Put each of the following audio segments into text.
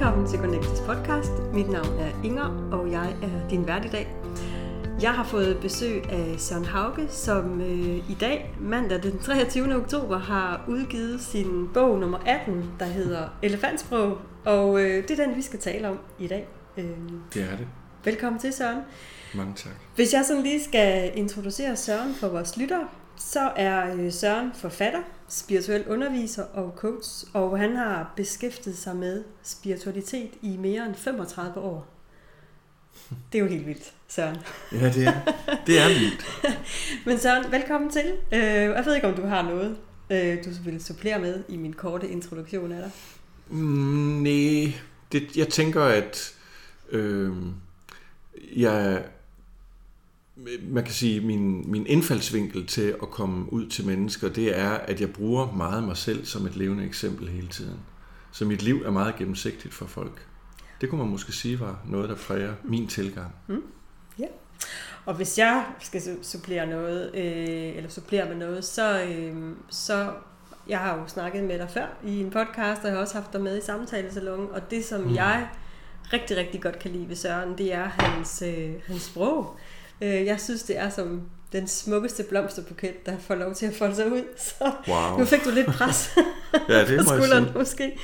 Velkommen til Connecteds podcast. Mit navn er Inger, og jeg er din vært i dag. Jeg har fået besøg af Søren Hauge, som øh, i dag, mandag den 23. oktober, har udgivet sin bog nummer 18, der hedder Elefantsprog. Og øh, det er den, vi skal tale om i dag. Øh, Det er det. velkommen til, Søren. Mange tak. Hvis jeg sådan lige skal introducere Søren for vores lyttere, så er øh, Søren forfatter, spirituel underviser og coach, og han har beskæftiget sig med spiritualitet i mere end 35 år. Det er jo helt vildt, Søren. Ja, det er, det er vildt. Men Søren, velkommen til. Øh, Jeg ved ikke, om du har noget, øh, du vil supplere med i min korte introduktion af dig. Mm, nej, det, jeg tænker, at øh, jeg, man kan sige, min, min indfaldsvinkel til at komme ud til mennesker, det er, at jeg bruger meget mig selv som et levende eksempel hele tiden. Så mit liv er meget gennemsigtigt for folk. Det kunne man måske sige var noget, der præger min tilgang. Og hvis jeg skal su- supplere noget, øh, eller supplere med noget, så, øh, så jeg har jo snakket med dig før i en podcast, og jeg har også haft dig med i samtalesalongen, og det som mm. jeg rigtig, rigtig godt kan lide ved Søren, det er hans, øh, hans sprog. Øh, jeg synes, det er som den smukkeste blomsterbuket, der får lov til at folde sig ud. Så Wow. nu fik du lidt pres Ja, det på skulderen sige. måske.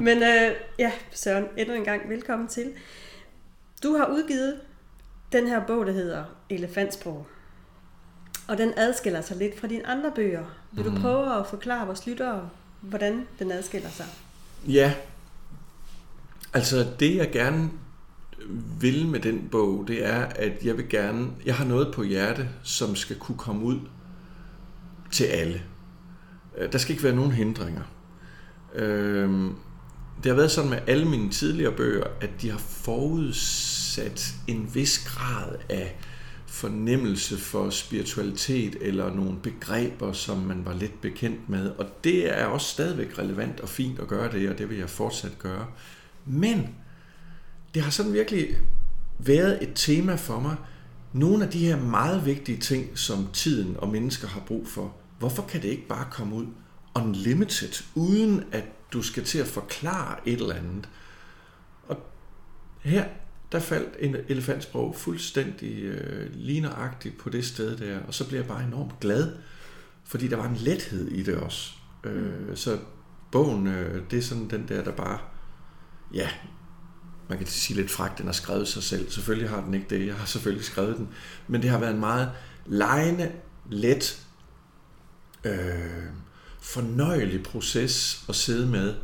Men øh, ja, Søren, endnu en gang velkommen til. Du har udgivet den her bog, der hedder Elefantsprog. Og den adskiller sig lidt fra dine andre bøger. Vil du Mhm. prøve at forklare vores lyttere, hvordan den adskiller sig? Ja, altså det jeg gerne vil med den bog, det er, at jeg vil gerne, jeg har noget på hjerte, som skal kunne komme ud til alle. Øh, der skal ikke være nogen hindringer. Øh, det har været sådan med alle mine tidligere bøger, at de har forudsat en vis grad af fornemmelse for spiritualitet eller nogle begreber, som man var lidt bekendt med. Og det er også stadigvæk relevant og fint at gøre det, og det vil jeg fortsat gøre. Men det har sådan virkelig været et tema for mig. Nogle af de her meget vigtige ting, som tiden og mennesker har brug for, hvorfor kan det ikke bare komme ud unlimited, uden at du skal til at forklare et eller andet? Og her, der faldt en elefantsprog fuldstændig øh, ligneragtigt på det sted der, og så blev jeg bare enormt glad, fordi der var en lethed i det også. Øh, så bogen, øh, det er sådan den der, der bare, ja, man kan sige lidt fragt, den har skrevet sig selv. Selvfølgelig har den ikke det, jeg har selvfølgelig skrevet den, men det har været en meget lejende, let, øh, fornøjelig proces at sidde med.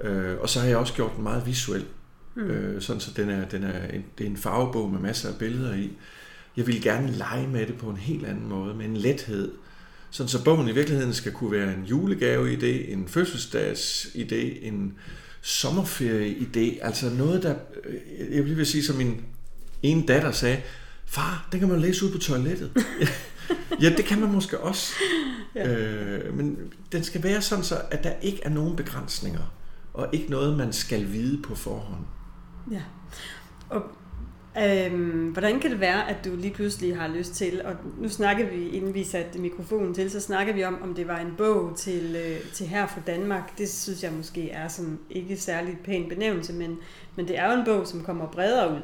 Øh, og så har jeg også gjort den meget visuel, Hmm. øh, sådan så den er, den er en, det er en farvebog med masser af billeder i. Jeg vil gerne lege med det på en helt anden måde, med en lethed, sådan så bogen i virkeligheden skal kunne være en julegave-idé, en fødselsdags-idé, en sommerferie-idé, altså noget, der, øh, jeg vil lige sige, som min ene datter sagde, far, det kan man læse ud på toilettet. ja, det kan man måske også. Ja. Øh, men den skal være sådan så, at der ikke er nogen begrænsninger, og ikke noget, man skal vide på forhånd. Ja. Og øhm, hvordan kan det være, at du lige pludselig har lyst til, og nu snakker vi, inden vi satte mikrofonen til, så snakker vi om, om det var en bog til, øh, til her fra Danmark. Det synes jeg måske er sådan ikke særlig pæn benævnelse, men, men det er jo en bog, som kommer bredere ud.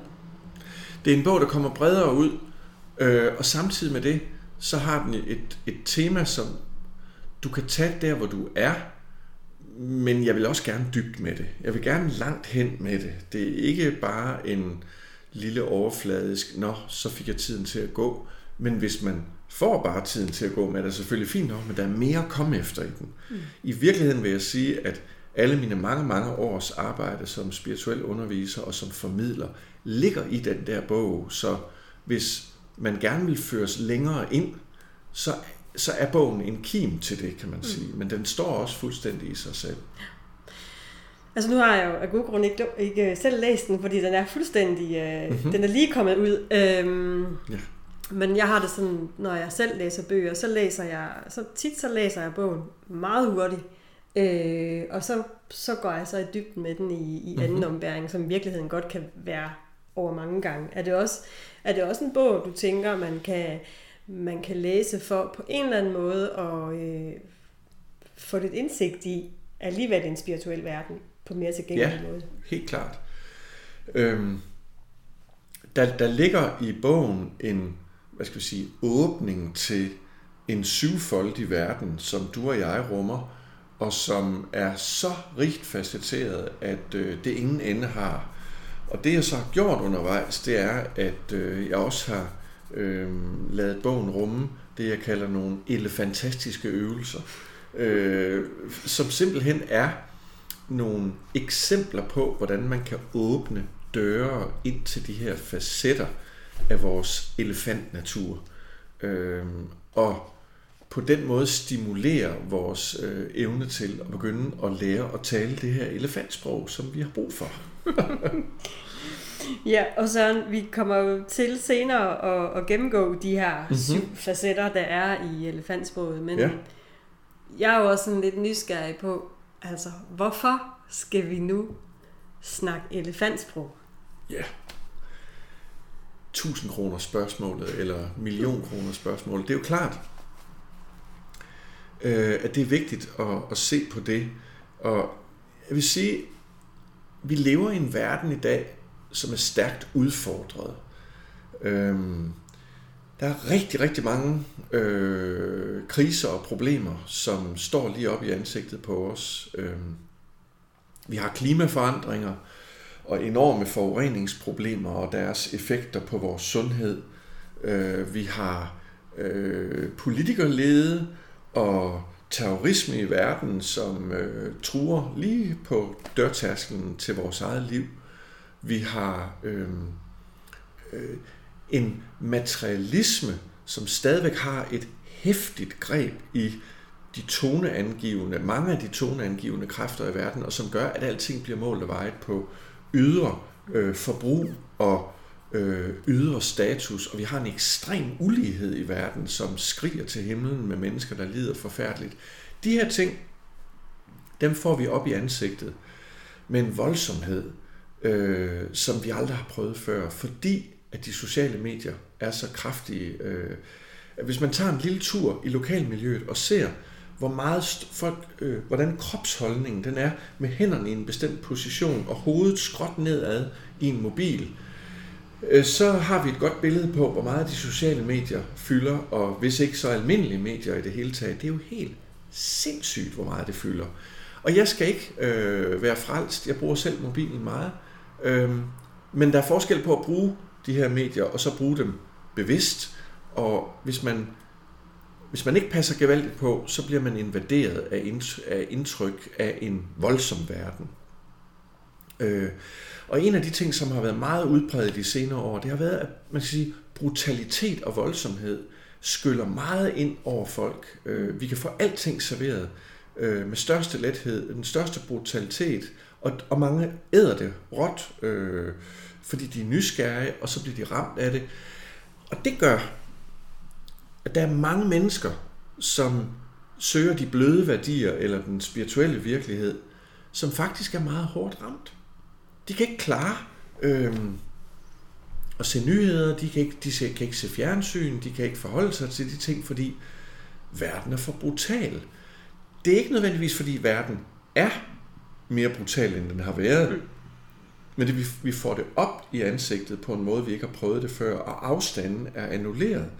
Det er en bog, der kommer bredere ud, øh, og samtidig med det, så har den et, et tema, som du kan tage der, hvor du er, men jeg vil også gerne dybt med det. Jeg vil gerne langt hen med det. Det er ikke bare en lille overfladisk, nå, så fik jeg tiden til at gå. Men hvis man får bare tiden til at gå med er det selvfølgelig fint nok, men der er mere at komme efter i den. Mm. I virkeligheden vil jeg sige, at alle mine mange, mange års arbejde som spirituel underviser og som formidler, ligger i den der bog. Så hvis man gerne vil føres længere ind, så, så er bogen en kim til det, kan man sige. Men den står også fuldstændig i sig selv. Altså nu har jeg jo af god grund ikke, ikke selv læst den, fordi den er fuldstændig, øh, Mhm. mm-hmm. den er lige kommet ud. Øhm, Ja. Men jeg har det sådan, når jeg selv læser bøger, så læser jeg, så tit så læser jeg bogen meget hurtigt. Øh, og så, så går jeg så i dybden med den i, i anden Mhm. mm-hmm. ombæring, som i virkeligheden godt kan være over mange gange. Er det også, er det også en bog, du tænker, man kan, man kan læse for på en eller anden måde og øh, få lidt indsigt i alligevel en spirituel verden? På mere tilgængelig Ja. måde. Helt klart. Øhm, der, der ligger i bogen en, hvad skal vi sige, åbning til en syvfoldig verden, som du og jeg rummer, og som er så rigt facetteret, at øh, det ingen ende har. Og det jeg så har gjort undervejs, det er, at øh, jeg også har øh, lavet bogen rumme det, jeg kalder nogle elefantastiske øvelser, øh, som simpelthen er nogle eksempler på, hvordan man kan åbne døre ind til de her facetter af vores elefantnatur. Øh, og på den måde stimulere vores øh, evne til at begynde at lære at tale det her elefantsprog, som vi har brug for. Ja, og så vi kommer jo til senere at, at gennemgå de her mm-hmm. syv facetter, der er i elefantsproget, men ja. jeg er jo også sådan lidt nysgerrig på, altså, hvorfor skal vi nu snakke elefantsprog? Ja. 1000 kroner spørgsmålet, eller million kroner spørgsmålet. Det er jo klart, øh, at det er vigtigt at, at se på det. Og jeg vil sige, vi lever i en verden i dag, som er stærkt udfordret. Øhm, der er rigtig, rigtig mange øh, kriser og problemer, som står lige op i ansigtet på os. Øh, vi har klimaforandringer og enorme forureningsproblemer og deres effekter på vores sundhed. Øh, vi har øh, politikerlede og terrorisme i verden, som øh, truer lige på dørtasken til vores eget liv. Vi har øh, øh, en materialisme, som stadigvæk har et hæftigt greb i de toneangivende, mange af de toneangivende kræfter i verden, og som gør, at alting bliver målt og vejet på ydre øh, forbrug og øh, ydre status, og vi har en ekstrem ulighed i verden, som skriger til himlen med mennesker, der lider forfærdeligt. De her ting, dem får vi op i ansigtet med en voldsomhed, øh, som vi aldrig har prøvet før, fordi at de sociale medier er så kraftige. Øh, at hvis man tager en lille tur i lokalmiljøet og ser, hvor meget folk, øh, hvordan kropsholdningen den er med hænderne i en bestemt position og hovedet skråt nedad i en mobil, øh, så har vi et godt billede på, hvor meget de sociale medier fylder, og hvis ikke så almindelige medier i det hele taget. Det er jo helt sindssygt, hvor meget det fylder. Og jeg skal ikke øh, være frelst. Jeg bruger selv mobilen meget. Øh, men der er forskel på at bruge de her medier, og så bruge dem bevidst. Og hvis man, hvis man ikke passer gevaldigt på, så bliver man invaderet af, ind, af indtryk af en voldsom verden. Øh, og en af de ting, som har været meget udbredt de senere år, det har været, at man kan sige, brutalitet og voldsomhed skyller meget ind over folk. Øh, vi kan få alting serveret øh, med største lethed, den største brutalitet, og, og mange æder det råt, øh, fordi de er nysgerrige, og så bliver de ramt af det. Og det gør, at der er mange mennesker, som søger de bløde værdier eller den spirituelle virkelighed, som faktisk er meget hårdt ramt. De kan ikke klare øh, at se nyheder, de kan, ikke, de se- kan ikke se fjernsyn, de kan ikke forholde sig til de ting, fordi verden er for brutal. Det er ikke nødvendigvis, fordi verden er mere brutal, end den har været. Men det, vi, vi får det op i ansigtet på en måde, vi ikke har prøvet det før, og afstanden er annulleret.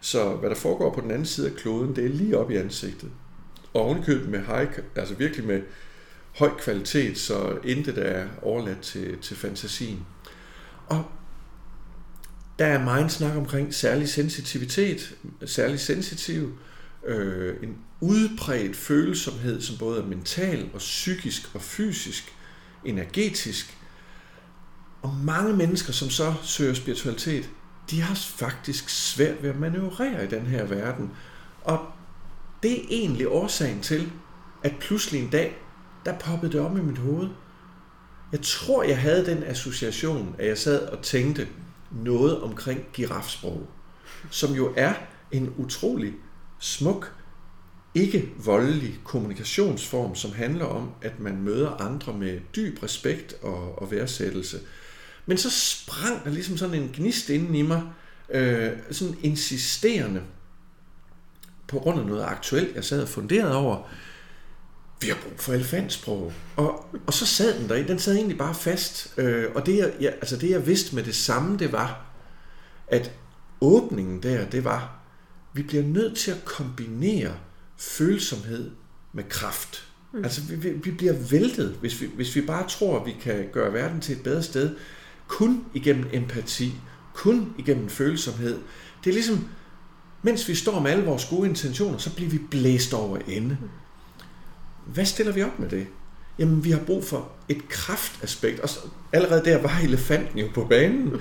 Så hvad der foregår på den anden side af kloden, det er lige op i ansigtet. Og ovenikøbet med high, altså virkelig med høj kvalitet, så intet er overladt til, til fantasien. Og der er meget snak omkring særlig sensitivitet, særlig sensitiv, øh, en udbredt følsomhed, som både er mental og psykisk og fysisk, energetisk. Og mange mennesker, som så søger spiritualitet, de har faktisk svært ved at manøvrere i den her verden. Og det er egentlig årsagen til, at pludselig en dag, der poppede det op i mit hoved. Jeg tror, jeg havde den association, at jeg sad og tænkte noget omkring girafsprog, som jo er en utrolig smuk, ikke voldelig kommunikationsform, som handler om, at man møder andre med dyb respekt og, og værdsættelse. Men så sprang der ligesom sådan en gnist inden i mig, øh, sådan insisterende, på grund af noget aktuelt, jeg sad og funderede over, vi har brug for elefantsprog. Og, og så sad den der, den sad egentlig bare fast. Øh, og det jeg, ja, altså det jeg vidste med det samme, det var, at åbningen der, det var, vi bliver nødt til at kombinere følsomhed med kraft. Mm. Altså vi, vi, vi bliver væltet, hvis vi, hvis vi bare tror, at vi kan gøre verden til et bedre sted, kun igennem empati, kun igennem følsomhed. Det er ligesom, mens vi står med alle vores gode intentioner, så bliver vi blæst over ende. Hvad stiller vi op med det? Jamen, vi har brug for et kraftaspekt, og så, allerede der var elefanten jo på banen.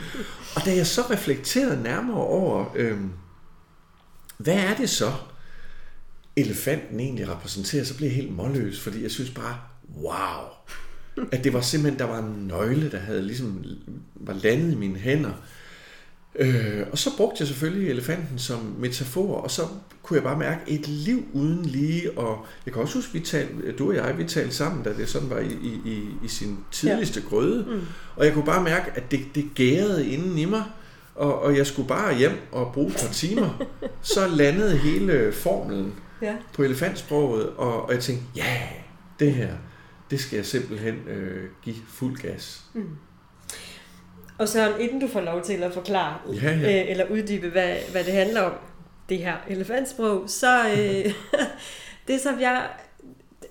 Og da jeg så reflekterede nærmere over, øh, hvad er det så, elefanten egentlig repræsenterer, så blev jeg helt målløs, fordi jeg synes bare, wow, at det var simpelthen, der var en nøgle, der havde ligesom, var landet i mine hænder. Øh, og så brugte jeg selvfølgelig elefanten som metafor, og så kunne jeg bare mærke et liv uden lige, og jeg kan også huske, vi talte, du og jeg, vi talte sammen, da det sådan var i, i, i sin tidligste ja. grøde, mm. og jeg kunne bare mærke, at det, det gærede inden i mig, og, og jeg skulle bare hjem og bruge et par timer, så landede hele formelen ja. på elefantsproget, og, og jeg tænkte, ja, det her, det skal jeg simpelthen øh, give fuld gas. Mm. Og så inden du får lov til at forklare, ja, ja. Øh, eller uddybe, hvad, hvad det handler om, det her elefantsprog, så øh, det som jeg,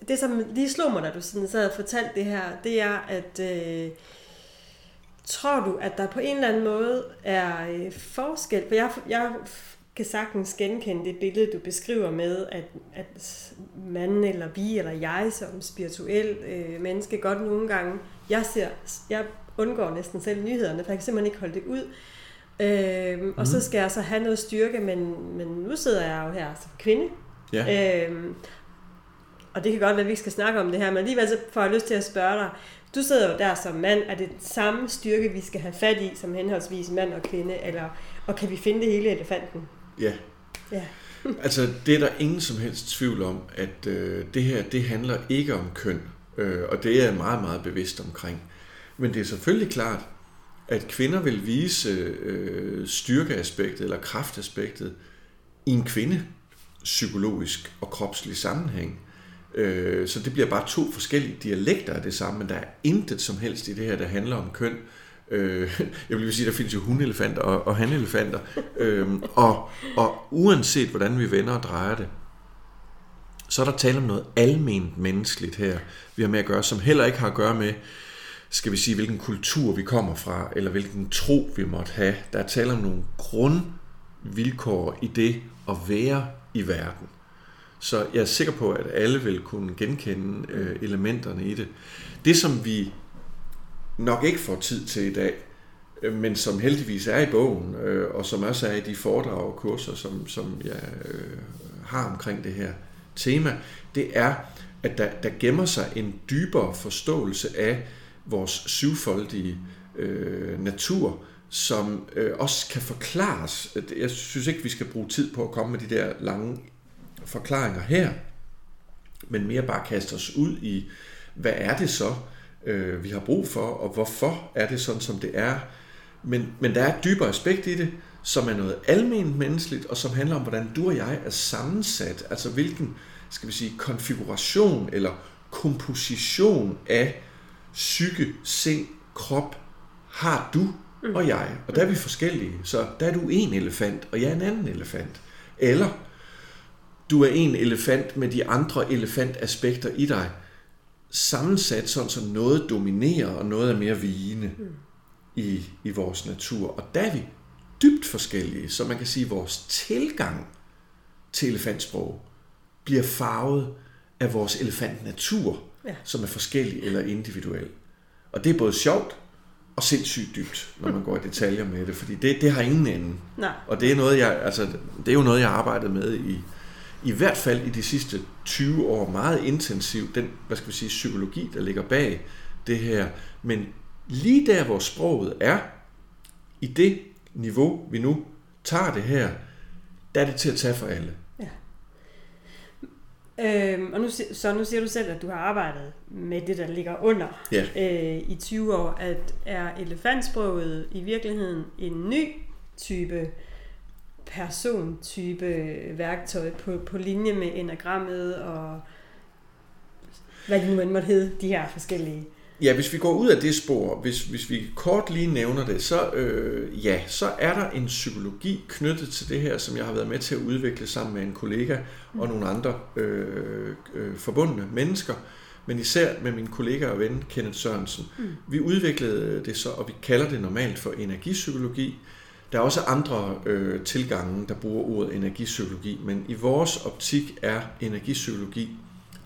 det som lige slog mig, da du sådan sad og fortalte det her, det er, at øh, tror du, at der på en eller anden måde er øh, forskel, for jeg, jeg kan sagtens genkende det billede, du beskriver med, at, at manden eller vi eller jeg som spirituel øh, menneske godt nogle gange, jeg ser, jeg undgår næsten selv nyhederne, for jeg kan simpelthen ikke holde det ud. Øh, mm. Og så mhm. skal jeg så have noget styrke, men, men nu sidder jeg jo her som kvinde. Ja. Øh, og det kan godt være, at vi ikke skal snakke om det her, men alligevel så får jeg lyst til at spørge dig, du sidder jo der som mand, er det den samme styrke, vi skal have fat i, som henholdsvis mand og kvinde, eller, og kan vi finde det hele elefanten? Ja. ja. altså, det er der ingen som helst tvivl om, at øh, det her, det handler ikke om køn, øh, og det er jeg meget, meget bevidst omkring. Men det er selvfølgelig klart, at kvinder vil vise øh, styrkeaspektet eller kraftaspektet i en kvinde psykologisk og kropslig sammenhæng. Øh, så det bliver bare to forskellige dialekter af det samme, men der er intet som helst i det her, der handler om køn. Øh, Øh, jeg vil sige, der findes jo hundelefanter og, og hanelefanter. Øh, og, og uanset hvordan vi vender og drejer det, så er der tale om noget alment menneskeligt her, vi har med at gøre, som heller ikke har at gøre med, skal vi sige, hvilken kultur vi kommer fra, eller hvilken tro vi måtte have. Der er tale om nogle grundvilkår i det at være i verden. Så jeg er sikker på, at alle vil kunne genkende øh, elementerne i det. Det, som vi nok ikke får tid til i dag, øh, men som heldigvis er i bogen, øh, og som også er i de foredrag og kurser, som, som jeg øh, har omkring det her tema, det er, at der, der gemmer sig en dybere forståelse af vores syvfoldige øh, natur, som øh, også kan forklares. Jeg synes ikke, vi skal bruge tid på at komme med de der lange forklaringer her, men mere bare kaste os ud i, hvad er det så, øh, vi har brug for, og hvorfor er det sådan, som det er. Men, men der er et dybere aspekt i det, som er noget almindeligt menneskeligt, og som handler om, hvordan du og jeg er sammensat, altså hvilken, skal vi sige, konfiguration eller komposition af psyke, sind, krop har du og jeg. Og der er vi forskellige. Så der er du en elefant, og jeg er en anden elefant. Eller du er en elefant med de andre elefantaspekter i dig, sammensat sådan, så noget dominerer, og noget er mere vigende mm. i, i vores natur. Og der er vi dybt forskellige, så man kan sige, at vores tilgang til elefantsprog bliver farvet af vores elefantnatur, ja. som er forskellig eller individuel. Og det er både sjovt og sindssygt dybt, når man går i detaljer med det, fordi det, det har ingen ende. Nej. Og det er, noget, jeg, altså, det er jo noget, jeg har arbejdet med i, i hvert fald i de sidste 20 år meget intensivt, den hvad skal vi sige, psykologi, der ligger bag det her. Men lige der, hvor sproget er, i det niveau, vi nu tager det her, der er det til at tage for alle. Ja. Øhm, og nu, så nu siger du selv, at du har arbejdet med det, der ligger under ja. øh, i 20 år. At er elefantsproget i virkeligheden en ny type persontype værktøj på, på linje med enagrammet og hvad de nu end måtte hedde, de her forskellige. Ja, hvis vi går ud af det spor, hvis, hvis vi kort lige nævner det, så, øh, ja, så er der en psykologi knyttet til det her, som jeg har været med til at udvikle sammen med en kollega og nogle andre øh, øh, forbundne mennesker, men især med min kollega og ven Kenneth Sørensen. Mm. Vi udviklede det så, og vi kalder det normalt for energipsykologi. Der er også andre øh, tilgange, der bruger ordet energipsykologi, men i vores optik er energipsykologi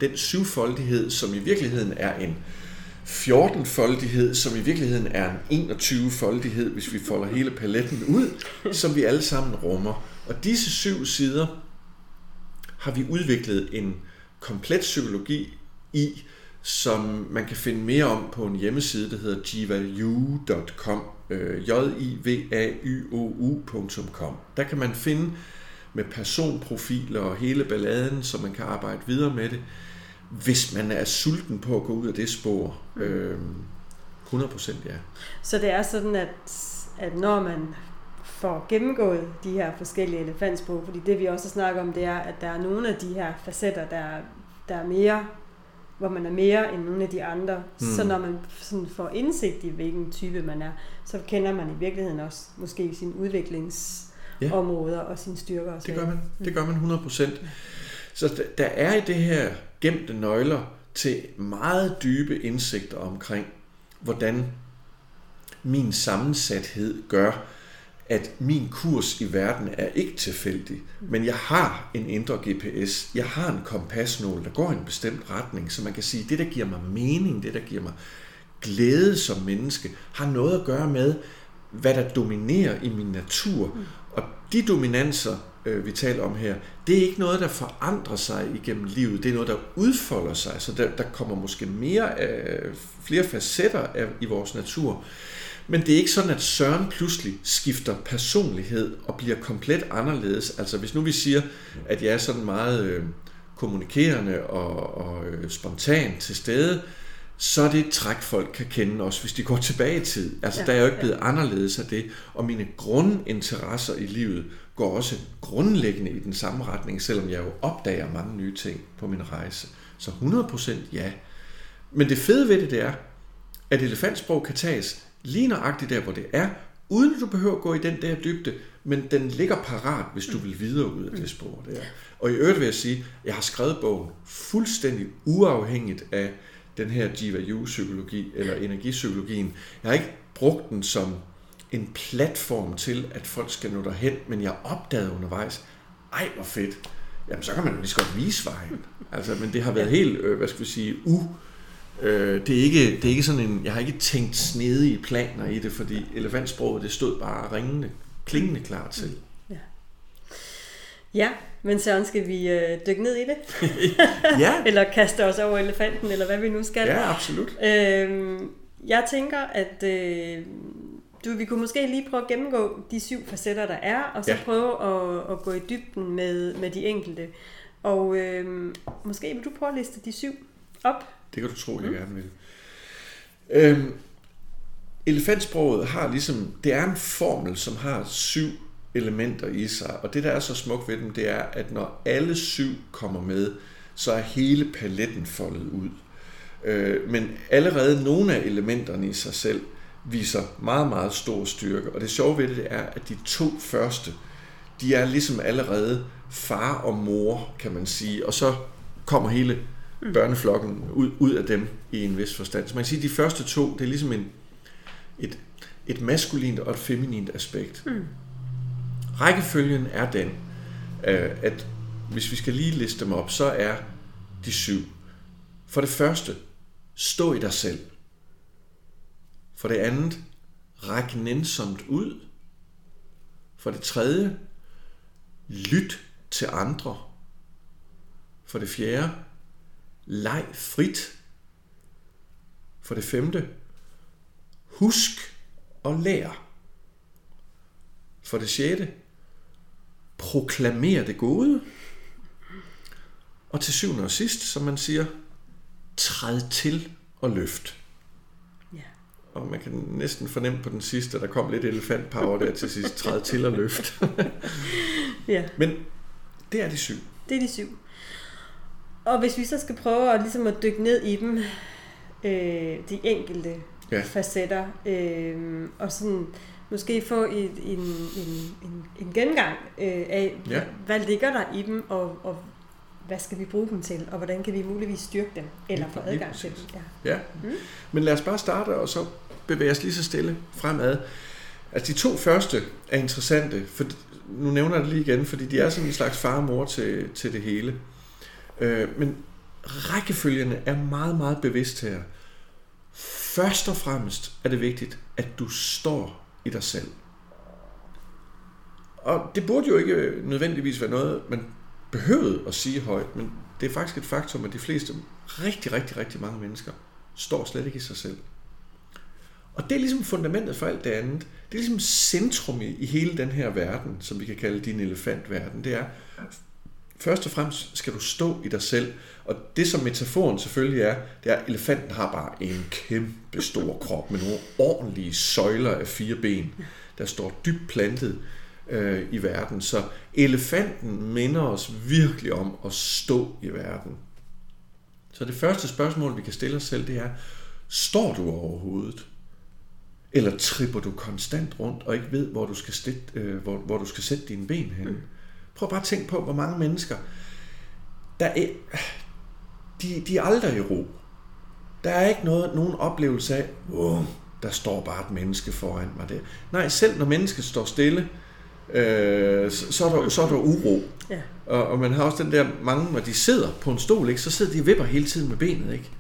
den syvfoldighed, som i virkeligheden er en 14-foldighed, som i virkeligheden er en 21-foldighed, hvis vi folder hele paletten ud, som vi alle sammen rummer. Og disse syv sider har vi udviklet en komplet psykologi i, som man kan finde mere om på en hjemmeside, der hedder jivau.com, u.com. Der kan man finde med personprofiler og hele balladen, så man kan arbejde videre med det hvis man er sulten på at gå ud af det spor. Mm. Øh, 100% ja. Så det er sådan, at, at når man får gennemgået de her forskellige elefantsprog, fordi det vi også snakker om, det er, at der er nogle af de her facetter, der, der er mere hvor man er mere end nogle af de andre. Mm. Så når man sådan får indsigt i, hvilken type man er, så kender man i virkeligheden også måske sin udviklingsområder ja. og sine styrker. Og det gør man. Det gør man 100%. Så der er i det her gemte nøgler til meget dybe indsigter omkring, hvordan min sammensathed gør, at min kurs i verden er ikke tilfældig, men jeg har en indre GPS, jeg har en kompasnål, der går i en bestemt retning, så man kan sige, det der giver mig mening, det der giver mig glæde som menneske, har noget at gøre med, hvad der dominerer i min natur. Og de dominanser, øh, vi taler om her, det er ikke noget, der forandrer sig igennem livet. Det er noget, der udfolder sig. Så der, der kommer måske mere af, flere facetter af, i vores natur. Men det er ikke sådan, at Søren pludselig skifter personlighed og bliver komplet anderledes. Altså hvis nu vi siger, at jeg er sådan meget øh, kommunikerende og, og øh, spontan til stede, så er det et træk, folk kan kende også, hvis de går tilbage i tid. Altså, ja, der er jo ikke blevet ja. anderledes af det. Og mine grundinteresser i livet går også grundlæggende i den samme retning, selvom jeg jo opdager mange nye ting på min rejse. Så 100% ja. Men det fede ved det, det er, at elefantsprog kan tages lige nøjagtigt der, hvor det er, uden at du behøver at gå i den der dybde, men den ligger parat, hvis du vil videre ud af det spor der. Og i øvrigt vil jeg sige, at jeg har skrevet bogen fuldstændig uafhængigt af den her Jiva psykologi eller energipsykologien. Jeg har ikke brugt den som en platform til, at folk skal nå derhen, men jeg opdagede undervejs, ej hvor fedt, jamen så kan man lige så godt vise vejen. Altså, men det har været helt, øh, hvad skal vi sige, u... Øh, det, er ikke, det er ikke sådan en, jeg har ikke tænkt snedige planer i det, fordi elefantsproget, det stod bare ringende, klingende klar til. Ja. Ja, men så skal vi øh, dykke ned i det. ja. eller kaste os over elefanten, eller hvad vi nu skal. Ja, absolut. Øhm, jeg tænker, at øh, du, vi kunne måske lige prøve at gennemgå de syv facetter, der er, og så ja. prøve at, at gå i dybden med, med de enkelte. Og øh, måske vil du prøve at liste de syv op? Det kan du tro, jeg mm. gerne vil. Øhm, elefantsproget har ligesom, det er en formel, som har syv elementer i sig, og det der er så smukt ved dem, det er, at når alle syv kommer med, så er hele paletten foldet ud. Øh, men allerede nogle af elementerne i sig selv viser meget, meget stor styrke. Og det sjove ved det er, at de to første, de er ligesom allerede far og mor, kan man sige. Og så kommer hele mm. børneflokken ud, ud af dem i en vis forstand. Så man kan sige, at de første to, det er ligesom en, et, et maskulint og et feminint aspekt. Mm. Rækkefølgen er den, øh, at hvis vi skal lige liste dem op, så er de syv. For det første, stå i dig selv. For det andet, ræk nænsomt ud. For det tredje, lyt til andre. For det fjerde, leg frit. For det femte, husk og lær. For det sjette, proklamer det gode. Og til syvende og sidst, som man siger, træd til og løft. Og man kan næsten fornemme på den sidste, der kom lidt elefantpower der til sidst, træde til og løft. ja. Men det er de syv. Det er de syv. Og hvis vi så skal prøve at, ligesom at dykke ned i dem, øh, de enkelte ja. facetter, øh, og sådan måske få et, en, en, en, en gengang øh, af, ja. hvad ligger der i dem, og, og hvad skal vi bruge dem til, og hvordan kan vi muligvis styrke dem, eller få adgang til dem. Ja. ja. Mm. Men lad os bare starte, og så bevæge os lige så stille fremad. Altså de to første er interessante, for nu nævner jeg det lige igen, fordi de er sådan en slags far og mor til, til det hele. Øh, men rækkefølgerne er meget, meget bevidst her. Først og fremmest er det vigtigt, at du står i dig selv. Og det burde jo ikke nødvendigvis være noget, man behøvede at sige højt, men det er faktisk et faktum, at de fleste, rigtig, rigtig, rigtig mange mennesker, står slet ikke i sig selv. Og det er ligesom fundamentet for alt det andet. Det er ligesom centrum i, i hele den her verden, som vi kan kalde din elefantverden. Det er, først og fremmest skal du stå i dig selv. Og det som metaforen selvfølgelig er, det er, at elefanten har bare en kæmpe stor krop med nogle ordentlige søjler af fire ben, der står dybt plantet øh, i verden. Så elefanten minder os virkelig om at stå i verden. Så det første spørgsmål, vi kan stille os selv, det er, står du overhovedet? Eller tripper du konstant rundt og ikke ved, hvor du skal, sætte, øh, hvor, hvor du skal sætte dine ben hen? Mm. Prøv bare at tænke på, hvor mange mennesker, der er, de, de er aldrig i ro. Der er ikke noget, nogen oplevelse af, oh, der står bare et menneske foran mig der. Nej, selv når mennesket står stille, øh, så, så, er der, så er der uro. Ja. Og, og man har også den der, mange, når de sidder på en stol, ikke, så sidder de og vipper hele tiden med benet. Ikke?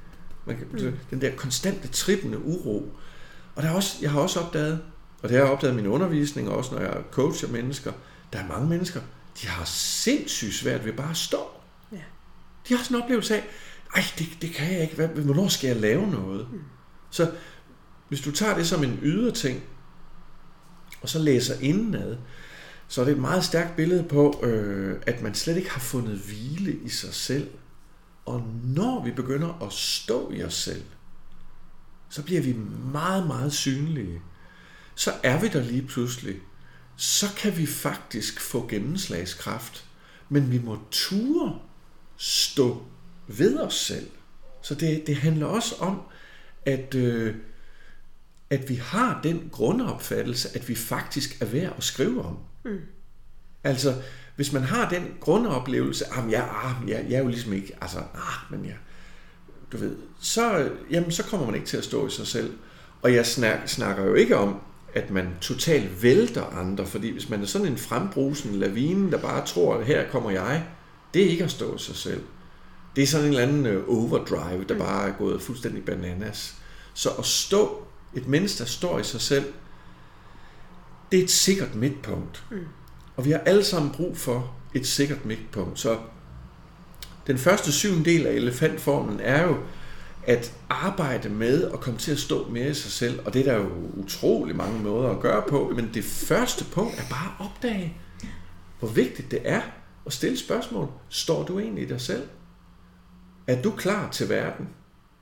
Man kan, mm. Den der konstante, trippende uro. Og der er også, jeg har også opdaget, og det har jeg opdaget i min undervisning, og også når jeg coacher mennesker, der er mange mennesker, de har sindssygt svært ved bare at stå. Ja. De har sådan en oplevelse af, ej, det, det kan jeg ikke, Hvad, hvornår skal jeg lave noget? Mm. Så hvis du tager det som en ydre ting, og så læser indenad, så er det et meget stærkt billede på, øh, at man slet ikke har fundet hvile i sig selv. Og når vi begynder at stå i os selv, så bliver vi meget, meget synlige. Så er vi der lige pludselig. Så kan vi faktisk få gennemslagskraft. Men vi må ture stå ved os selv. Så det, det handler også om, at, øh, at vi har den grundopfattelse, at vi faktisk er værd at skrive om. Mm. Altså, hvis man har den grundoplevelse, at jeg, ah, jeg, jeg er jo ligesom ikke, altså, ah, men jeg, du ved, så, jamen, så kommer man ikke til at stå i sig selv. Og jeg snak, snakker jo ikke om, at man totalt vælter andre, fordi hvis man er sådan en frembrusen lavine, der bare tror, at her kommer jeg, det er ikke at stå i sig selv. Det er sådan en eller anden øh, overdrive, der mm. bare er gået fuldstændig bananas. Så at stå, et menneske, der står i sig selv, det er et sikkert midtpunkt. Mm. Og vi har alle sammen brug for et sikkert midtpunkt. Så den første syvende del af elefantformen er jo at arbejde med at komme til at stå mere i sig selv. Og det er der jo utrolig mange måder at gøre på. Men det første punkt er bare at opdage, hvor vigtigt det er at stille spørgsmål. Står du egentlig i dig selv? Er du klar til verden?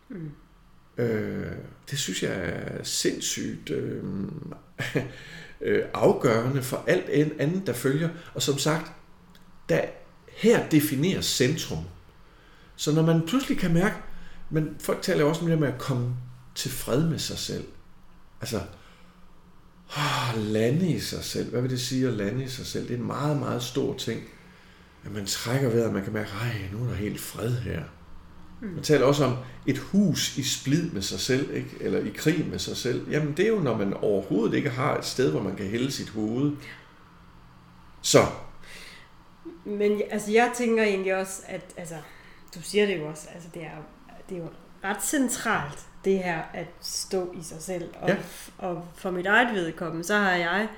Mm. Øh, det synes jeg er sindssygt øh, øh, afgørende for alt andet, der følger. Og som sagt, der, her defineres centrum. Så når man pludselig kan mærke, men folk taler også om det med at komme til fred med sig selv. Altså, åh, lande i sig selv. Hvad vil det sige at lande i sig selv? Det er en meget, meget stor ting. At man trækker ved, at man kan mærke, ej, nu er der helt fred her. Mm. Man taler også om et hus i splid med sig selv, ikke? eller i krig med sig selv. Jamen det er jo, når man overhovedet ikke har et sted, hvor man kan hælde sit hoved. Så. Men altså, jeg tænker egentlig også, at altså, du siger det jo også, altså, det, er, det er jo ret centralt, det her at stå i sig selv. Og, ja. og for mit eget vedkommende, så har jeg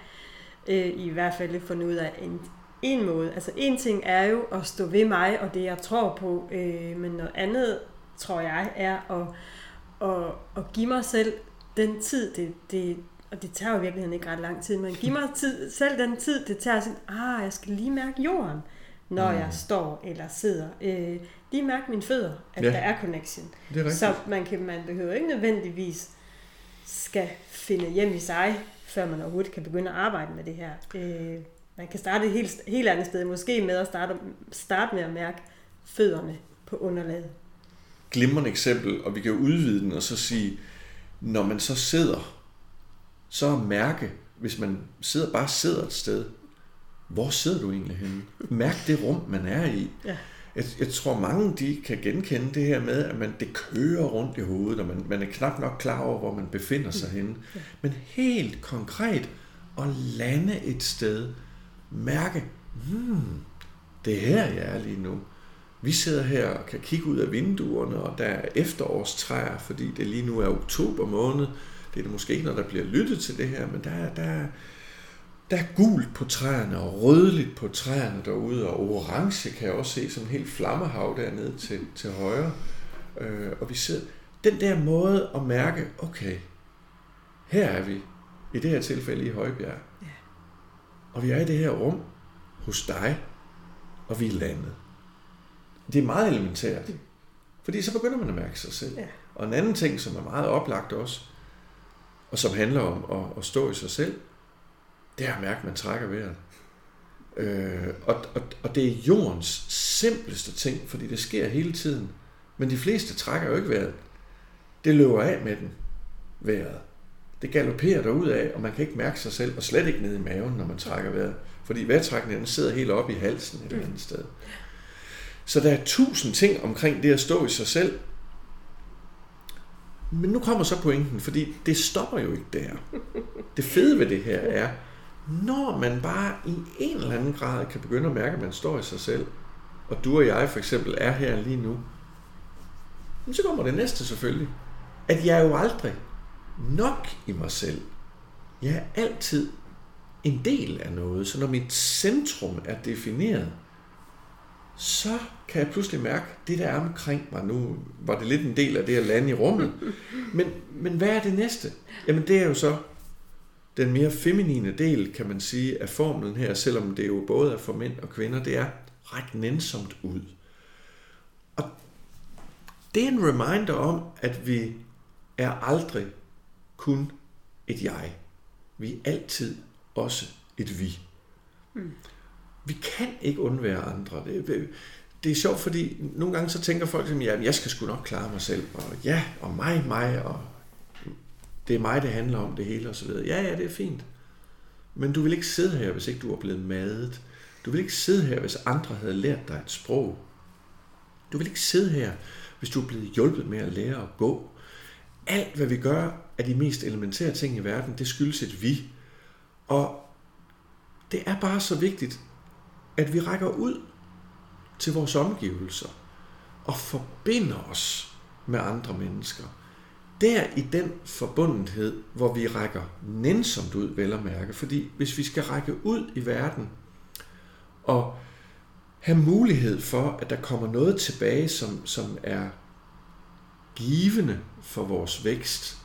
øh, i hvert fald fundet ud af en en måde. Altså en ting er jo at stå ved mig og det, jeg tror på, øh, men noget andet, tror jeg, er at, at, at give mig selv den tid, det, det, og det tager jo virkelig ikke ret lang tid, men give mig tid, selv den tid, det tager sådan, ah, jeg skal lige mærke jorden, når mm. jeg står eller sidder. Øh, lige mærke mine fødder, at ja. der er connection. Det er så man, kan, man behøver ikke nødvendigvis skal finde hjem i sig, før man overhovedet kan begynde at arbejde med det her. Øh, man kan starte et helt, helt andet sted, måske med at starte, starte med at mærke fødderne på underlaget. Glimrende eksempel, og vi kan jo udvide den og så sige, når man så sidder, så at mærke, hvis man sidder, bare sidder et sted, hvor sidder du egentlig henne? Mærk det rum, man er i. Ja. Jeg, jeg tror, mange de kan genkende det her med, at man, det kører rundt i hovedet, og man, man er knap nok klar over, hvor man befinder sig henne. Men helt konkret at lande et sted, mærke, hmm, det er her, jeg er lige nu. Vi sidder her og kan kigge ud af vinduerne, og der er efterårstræer, fordi det lige nu er oktober måned. Det er det måske ikke, når der bliver lyttet til det her, men der, er- der, er- der er gult på træerne og rødligt på træerne derude, og orange kan jeg også se som helt flammehav dernede til, til højre. Øh, og vi sidder... Den der måde at mærke, okay, her er vi, i det her tilfælde i Højbjerg. Ja. Og vi er i det her rum hos dig, og vi er landet. Det er meget elementært. Fordi så begynder man at mærke sig selv. Ja. Og en anden ting, som er meget oplagt også, og som handler om at, at stå i sig selv, det er man trækker vejret. Øh, og, og, og det er jordens simpleste ting, fordi det sker hele tiden. Men de fleste trækker jo ikke vejret. Det løber af med den, vejret. Det galopperer derud af, og man kan ikke mærke sig selv, og slet ikke nede i maven, når man trækker vejret. Fordi vejrtrækningen sidder helt oppe i halsen et eller andet sted. Så der er tusind ting omkring det at stå i sig selv. Men nu kommer så pointen, fordi det stopper jo ikke der. Det fede ved det her er, når man bare i en eller anden grad kan begynde at mærke, at man står i sig selv, og du og jeg for eksempel er her lige nu, men så kommer det næste selvfølgelig, at jeg er jo aldrig nok i mig selv. Jeg er altid en del af noget, så når mit centrum er defineret, så kan jeg pludselig mærke, det der er omkring mig nu, var det lidt en del af det at lande i rummet. Men, men hvad er det næste? Jamen det er jo så den mere feminine del, kan man sige, af formlen her, selvom det jo både er for mænd og kvinder, det er ret nænsomt ud. Og det er en reminder om, at vi er aldrig kun et jeg. Vi er altid også et vi. Vi kan ikke undvære andre. Det, det er sjovt, fordi nogle gange så tænker folk, at jeg skal sgu nok klare mig selv, og ja, og mig, mig, og det er mig, det handler om det hele, og så videre. Ja, ja, det er fint. Men du vil ikke sidde her, hvis ikke du er blevet madet. Du vil ikke sidde her, hvis andre havde lært dig et sprog. Du vil ikke sidde her, hvis du er blevet hjulpet med at lære at gå. Alt, hvad vi gør af de mest elementære ting i verden, det skyldes et vi. Og det er bare så vigtigt, at vi rækker ud til vores omgivelser og forbinder os med andre mennesker. Der i den forbundethed, hvor vi rækker nænsomt ud, vel at mærke. Fordi hvis vi skal række ud i verden og have mulighed for, at der kommer noget tilbage, som, som er givende for vores vækst,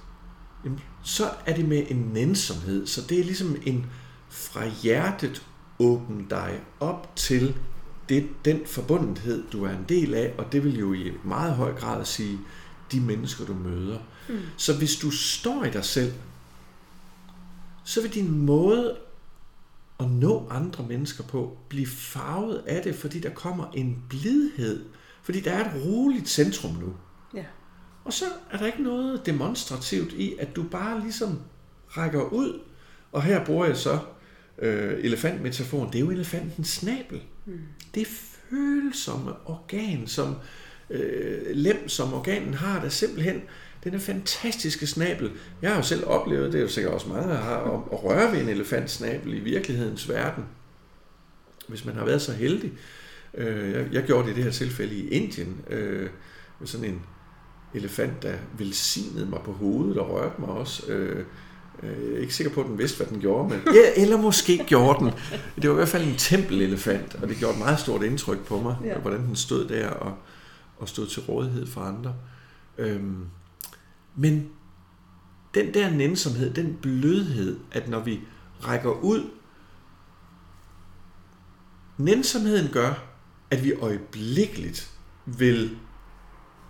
så er det med en nænsomhed. Så det er ligesom en fra hjertet åbne dig op til det, den forbundethed, du er en del af, og det vil jo i meget høj grad sige, de mennesker, du møder. Mm. Så hvis du står i dig selv, så vil din måde at nå andre mennesker på blive farvet af det, fordi der kommer en blidhed, fordi der er et roligt centrum nu. Ja. Og så er der ikke noget demonstrativt i, at du bare ligesom rækker ud, og her bruger jeg så øh, elefantmetaforen, det er jo elefantens snabel. Mm. Det er følsomme organ, som øh, lem, som organen har, der simpelthen den er fantastiske snabel. Jeg har jo selv oplevet, det er jo sikkert også mange, der har, at, at røre ved en elefantsnabel i virkelighedens verden, hvis man har været så heldig. Øh, jeg, jeg gjorde det i det her tilfælde i Indien, øh, med sådan en elefant, der velsignede mig på hovedet og rørte mig også. Øh, jeg er ikke sikker på, at den vidste, hvad den gjorde, men ja, eller måske gjorde den. Det var i hvert fald en tempelelefant, og det gjorde et meget stort indtryk på mig, ja. hvordan den stod der og, og stå til rådighed for andre. Øhm, men den der nænsomhed, den blødhed, at når vi rækker ud, nænsomheden gør, at vi øjeblikkeligt vil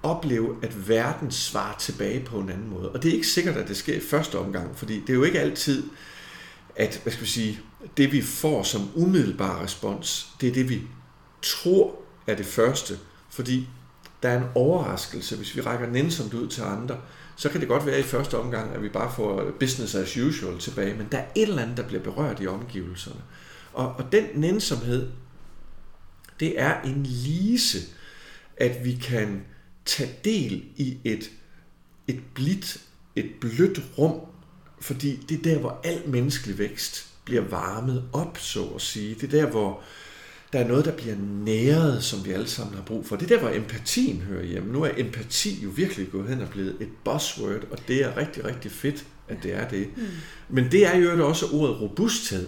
opleve, at verden svarer tilbage på en anden måde. Og det er ikke sikkert, at det sker i første omgang, fordi det er jo ikke altid, at hvad skal vi sige, det vi får som umiddelbar respons, det er det vi tror er det første. Fordi der er en overraskelse, hvis vi rækker nænsomt ud til andre, så kan det godt være i første omgang, at vi bare får business as usual tilbage, men der er et eller andet, der bliver berørt i omgivelserne. Og, og den nænsomhed, det er en lise, at vi kan tage del i et, et blidt, et blødt rum, fordi det er der, hvor al menneskelig vækst bliver varmet op, så at sige. Det er der, hvor der er noget, der bliver næret, som vi alle sammen har brug for. Det er der, hvor empatien hører hjemme. Nu er empati jo virkelig gået hen og blevet et buzzword, og det er rigtig, rigtig fedt, at det er det. Mm. Men det er jo også ordet robusthed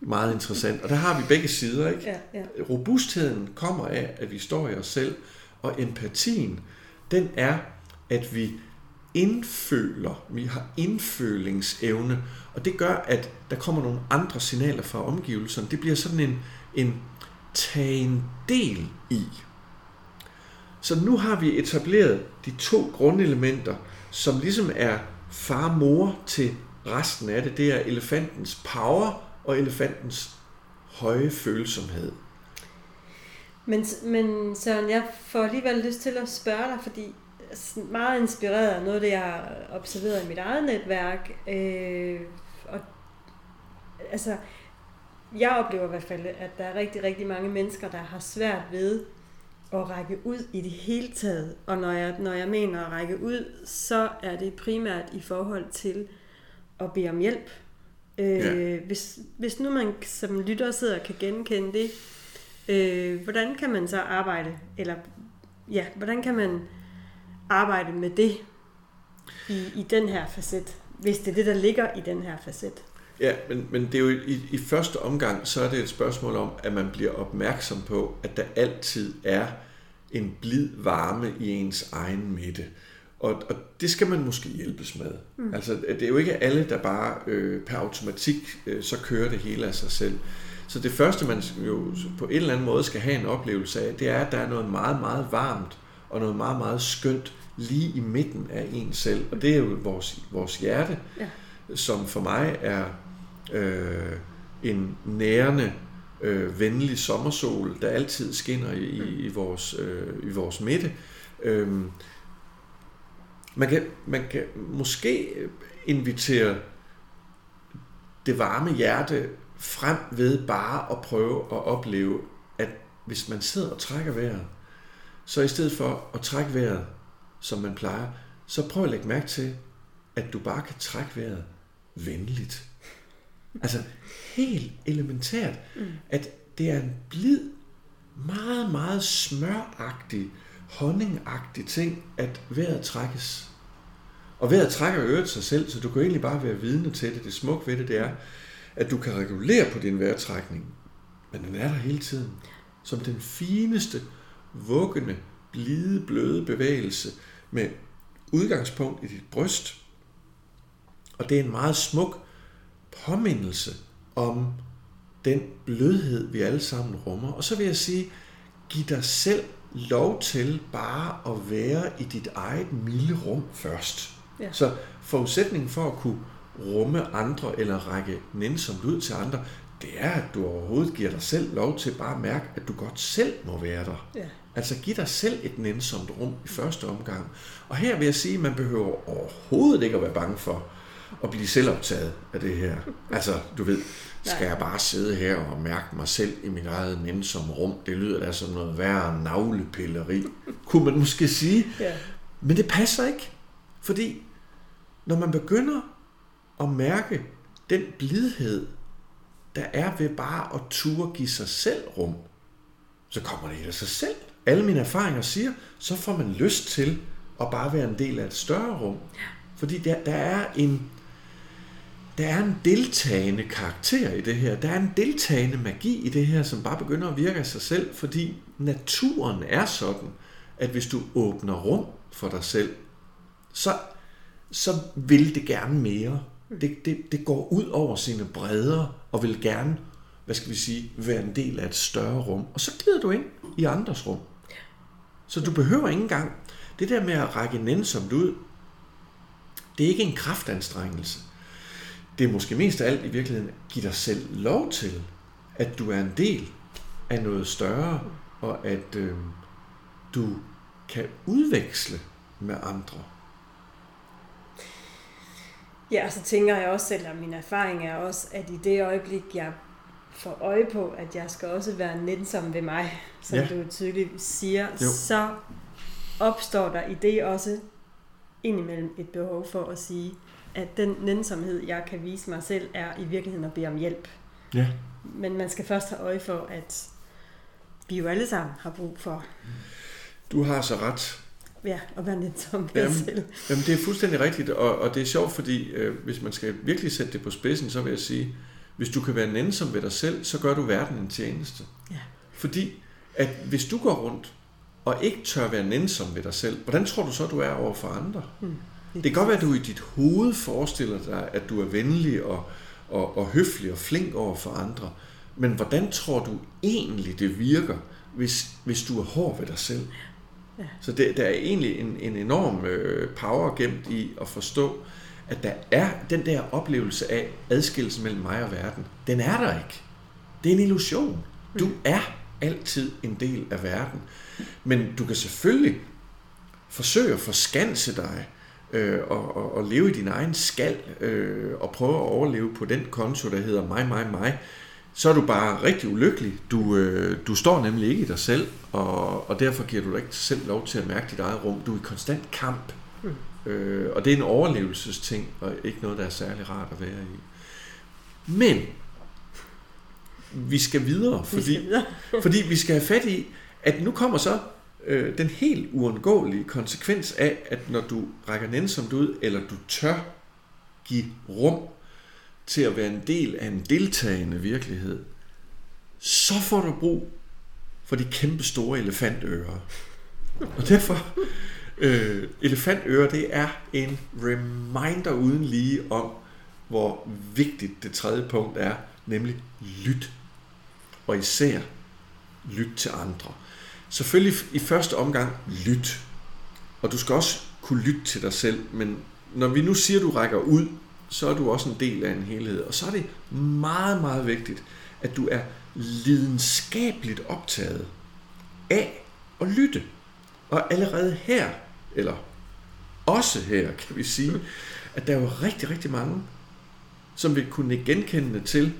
meget interessant. Og der har vi begge sider, ikke? Ja, ja. Robustheden kommer af, at vi står i os selv, og empatien, den er, at vi indføler, vi har indfølingsevne, og det gør, at der kommer nogle andre signaler fra omgivelserne. Det bliver sådan en, en tagen del i. Så nu har vi etableret de to grundelementer, som ligesom er far-mor til resten af det. Det er elefantens power og elefantens høje følsomhed. Men, men Søren, jeg får alligevel lyst til at spørge dig, fordi meget inspireret af noget af det, jeg har observeret i mit eget netværk. Øh, og, altså, jeg oplever i hvert fald, at der er rigtig, rigtig mange mennesker, der har svært ved at række ud i det hele taget. Og når jeg, når jeg mener at række ud, så er det primært i forhold til at bede om hjælp. Øh, ja. hvis, hvis nu man som lytter sidder og kan genkende det, øh, hvordan kan man så arbejde, eller ja, hvordan kan man arbejde med det i, i den her facet, hvis det er det, der ligger i den her facet? Ja, men, men det er jo i, i første omgang, så er det et spørgsmål om, at man bliver opmærksom på, at der altid er en blid varme i ens egen midte. Og, og det skal man måske hjælpes med. Mm. Altså, det er jo ikke alle, der bare øh, per automatik øh, så kører det hele af sig selv. Så det første, man jo på en eller anden måde skal have en oplevelse af, det er, at der er noget meget, meget varmt og noget meget, meget skønt lige i midten af en selv. Og det er jo vores, vores hjerte, ja. som for mig er øh, en nærende, øh, venlig sommersol, der altid skinner i, i, i, vores, øh, i vores midte. Øh, man, kan, man kan måske invitere det varme hjerte frem ved bare at prøve at opleve, at hvis man sidder og trækker vejret, så i stedet for at trække vejret, som man plejer, så prøv at lægge mærke til, at du bare kan trække vejret venligt. Altså helt elementært, mm. at det er en blid, meget, meget smøragtig, honningagtig ting, at vejret trækkes. Og vejret trækker øret sig selv, så du kan egentlig bare være vidne til det. Det smukke ved det, det er, at du kan regulere på din vejrtrækning, men den er der hele tiden. Som den fineste, vuggende, blide, bløde bevægelse med udgangspunkt i dit bryst. Og det er en meget smuk påmindelse om den blødhed, vi alle sammen rummer. Og så vil jeg sige, giv dig selv lov til bare at være i dit eget milde rum først. Ja. Så forudsætningen for at kunne rumme andre eller række nænsomt ud til andre, det er, at du overhovedet giver dig selv lov til bare at mærke, at du godt selv må være der. Ja. Altså giv dig selv et nænsomt rum i første omgang. Og her vil jeg sige, at man behøver overhovedet ikke at være bange for at blive selvoptaget af det her. Altså, du ved, skal jeg bare sidde her og mærke mig selv i mit eget nænsomme rum? Det lyder da som noget værre navlepilleri, kunne man måske sige. Ja. Men det passer ikke, fordi når man begynder at mærke den blidhed, der er ved bare at turde give sig selv rum, så kommer det helt af sig selv. Alle mine erfaringer siger, så får man lyst til at bare være en del af et større rum. Fordi der, der er en der er en deltagende karakter i det her. Der er en deltagende magi i det her, som bare begynder at virke af sig selv, fordi naturen er sådan, at hvis du åbner rum for dig selv, så, så vil det gerne mere. Det, det, det går ud over sine bredder og vil gerne, hvad skal vi sige, være en del af et større rum. Og så glider du ind i andres rum. Så du behøver ikke engang, det der med at række nænsomt ud, det er ikke en kraftanstrengelse. Det er måske mest af alt i virkeligheden, give dig selv lov til, at du er en del af noget større, og at øh, du kan udveksle med andre. Ja, og så tænker jeg også, eller min erfaring er også, at i det øjeblik, jeg får øje på, at jeg skal også være nænsom ved mig, som Ja. du tydeligt siger, Jo. så opstår der i det også indimellem et behov for at sige, at den nænsomhed, jeg kan vise mig selv, er i virkeligheden at bede om hjælp. Ja. Men man skal først have øje for, at vi jo alle sammen har brug for Du har så ret. ja, at være nænsom ved Jamen, selv. Jamen, det er fuldstændig rigtigt, og, og det er sjovt, fordi øh, hvis man skal virkelig sætte det på spidsen, så vil jeg sige, hvis du kan være nænsom ved dig selv, så gør du verden en tjeneste. Ja. Fordi at hvis du går rundt og ikke tør være nænsom ved dig selv, hvordan tror du så, du er over for andre? Hmm. Det kan godt være, at du i dit hoved forestiller dig, at du er venlig og, og, og høflig og flink over for andre. Men hvordan tror du egentlig, det virker, hvis, hvis du er hård ved dig selv? Ja. Så det, der er egentlig en, en enorm øh, power gemt i at forstå, at der er den der oplevelse af adskillelsen mellem mig og verden. Den er der ikke. Det er en illusion. Du er altid en del af verden. Men du kan selvfølgelig forsøge at forskanse dig øh, og, og, og leve i din egen skal øh, og prøve at overleve på den konto, der hedder mig, mig, mig, så er du bare rigtig ulykkelig. Du, øh, du står nemlig ikke i dig selv, og, og derfor giver du dig ikke selv lov til at mærke dit eget rum. Du er i konstant kamp. Mm. Øh, og det er en overlevelsesting, og ikke noget, der er særlig rart at være i. Men vi skal videre, Vi fordi skal videre. fordi vi skal have fat i, at nu kommer så øh, den helt uundgåelige konsekvens af, at når du rækker nænsomt ud, eller du tør give rum til at være en del af en deltagende virkelighed, så får du brug for de kæmpe store elefantører. Og derfor, øh, elefantører, det er en reminder uden lige om, hvor vigtigt det tredje punkt er, nemlig lyt. Og især lyt til andre. Selvfølgelig i første omgang lyt. Og du skal også kunne lytte til dig selv, men når vi nu siger, at du rækker ud, så er du også en del af en helhed. Og så er det meget, meget vigtigt, at du er lidenskabeligt optaget af at lytte. Og allerede her, eller også her, kan vi sige, at der er jo rigtig, rigtig mange, som vil kunne genkende til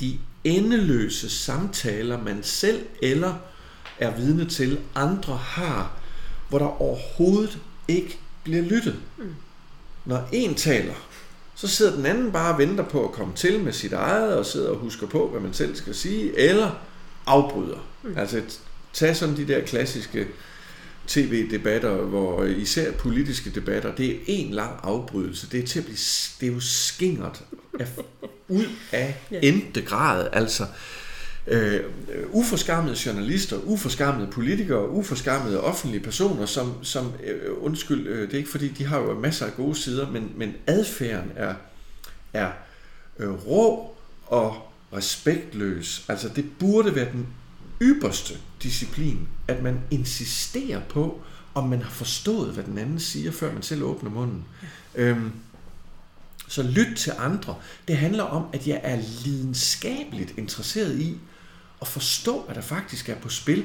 de endeløse samtaler, man selv eller er vidne til, andre har, hvor der overhovedet ikke bliver lyttet. Mm. Når en taler, så sidder den anden bare og venter på at komme til med sit eget, og sidder og husker på, hvad man selv skal sige, eller afbryder. Mm. Altså tag sådan de der klassiske tv-debatter, hvor især politiske debatter, det er en lang afbrydelse. Det er til at blive, det er jo skingert af, ud af Ja. endte grad. Altså, øh, uforskammede journalister, uforskammede politikere, uforskammede offentlige personer, som, som øh, undskyld, øh, det er ikke fordi, de har jo masser af gode sider, men, men adfærden er, er øh, rå og respektløs. Altså det burde være den ypperste disciplin, at man insisterer på, om man har forstået, hvad den anden siger, før man selv åbner munden. Øhm, så lyt til andre. Det handler om, at jeg er lidenskabeligt interesseret i at forstå, hvad der faktisk er på spil.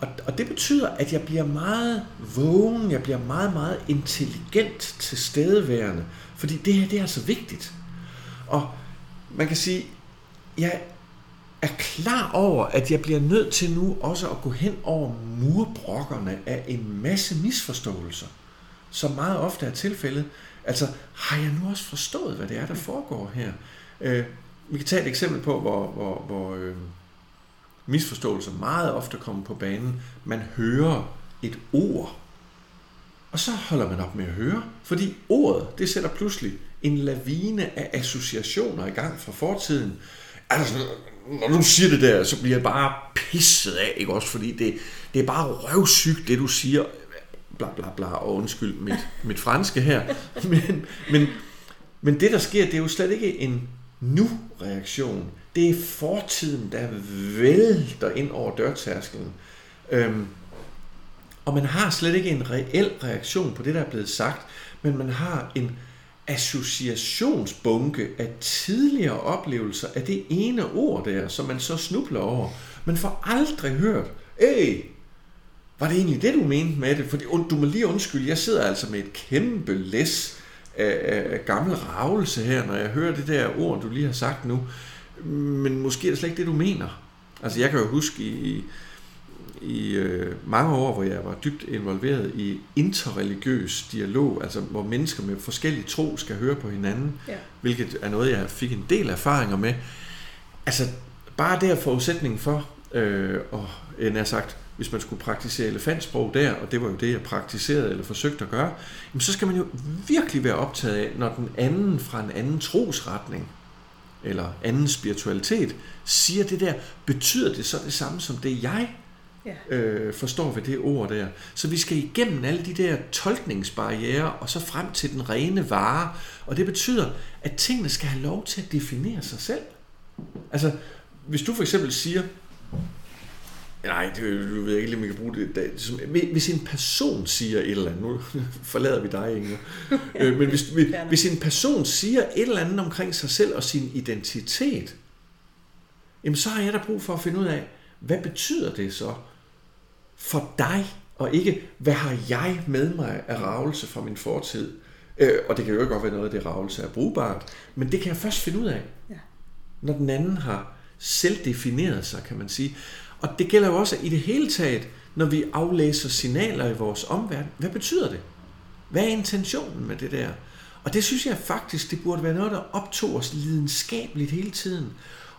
Og, og det betyder, at jeg bliver meget vågen, jeg bliver meget, meget intelligent til stedeværende. Fordi det her, det er altså vigtigt. Og man kan sige, jeg er klar over, at jeg bliver nødt til nu også at gå hen over murbrokkerne af en masse misforståelser, som meget ofte er tilfældet. Altså, har jeg nu også forstået, hvad det er, der foregår her? Øh, vi kan tage et eksempel på, hvor, hvor, hvor øh, misforståelser meget ofte kommer på banen. Man hører et ord, og så holder man op med at høre, fordi ordet, det sætter pludselig en lavine af associationer i gang fra fortiden. Altså, når du siger det der, så bliver jeg bare pisset af, ikke også? Fordi det, det er bare røvsygt, det du siger. Bla bla bla, og undskyld mit, mit franske her. Men, men, men det, der sker, det er jo slet ikke en nu-reaktion. Det er fortiden, der vælter ind over dørtærskelen. Øhm, og man har slet ikke en reel reaktion på det, der er blevet sagt, men man har en associationsbunke af tidligere oplevelser af det ene ord der, som man så snubler over. Man får aldrig hørt, hey, var det egentlig det, du mente med det? For du må lige undskylde, jeg sidder altså med et kæmpe læs af, af, af gammel ravelse her, når jeg hører det der ord, du lige har sagt nu. Men måske er det slet ikke det, du mener. Altså jeg kan jo huske i, i øh, mange år, hvor jeg var dybt involveret i interreligiøs dialog, altså hvor mennesker med forskellige tro skal høre på hinanden, ja. hvilket er noget, jeg fik en del erfaringer med. Altså bare det er forudsætningen for, øh, og en er sagt, hvis man skulle praktisere elefantsprog der, og det var jo det, jeg praktiserede eller forsøgte at gøre, jamen så skal man jo virkelig være optaget af, når den anden fra en anden trosretning, eller anden spiritualitet, siger det der, betyder det så det samme som det, jeg ja. øh, forstår ved det ord der. Så vi skal igennem alle de der tolkningsbarriere, og så frem til den rene vare. Og det betyder, at tingene skal have lov til at definere sig selv. Altså, hvis du for eksempel siger, Nej, det, du ved ikke, om vi kan bruge det. Hvis en person siger et eller andet, nu forlader vi dig, Inger, øh, men hvis, hvis en person siger et eller andet omkring sig selv og sin identitet, jamen så har jeg da brug for at finde ud af, hvad betyder det så for dig, og ikke, hvad har jeg med mig af ravelse fra min fortid? Øh, og det kan jo ikke godt være noget af det ravelse er brugbart, men det kan jeg først finde ud af, når den anden har selv defineret sig, kan man sige. Og det gælder jo også i det hele taget, når vi aflæser signaler i vores omverden. Hvad betyder det? Hvad er intentionen med det der? Og det synes jeg faktisk, det burde være noget, der optog os lidenskabeligt hele tiden.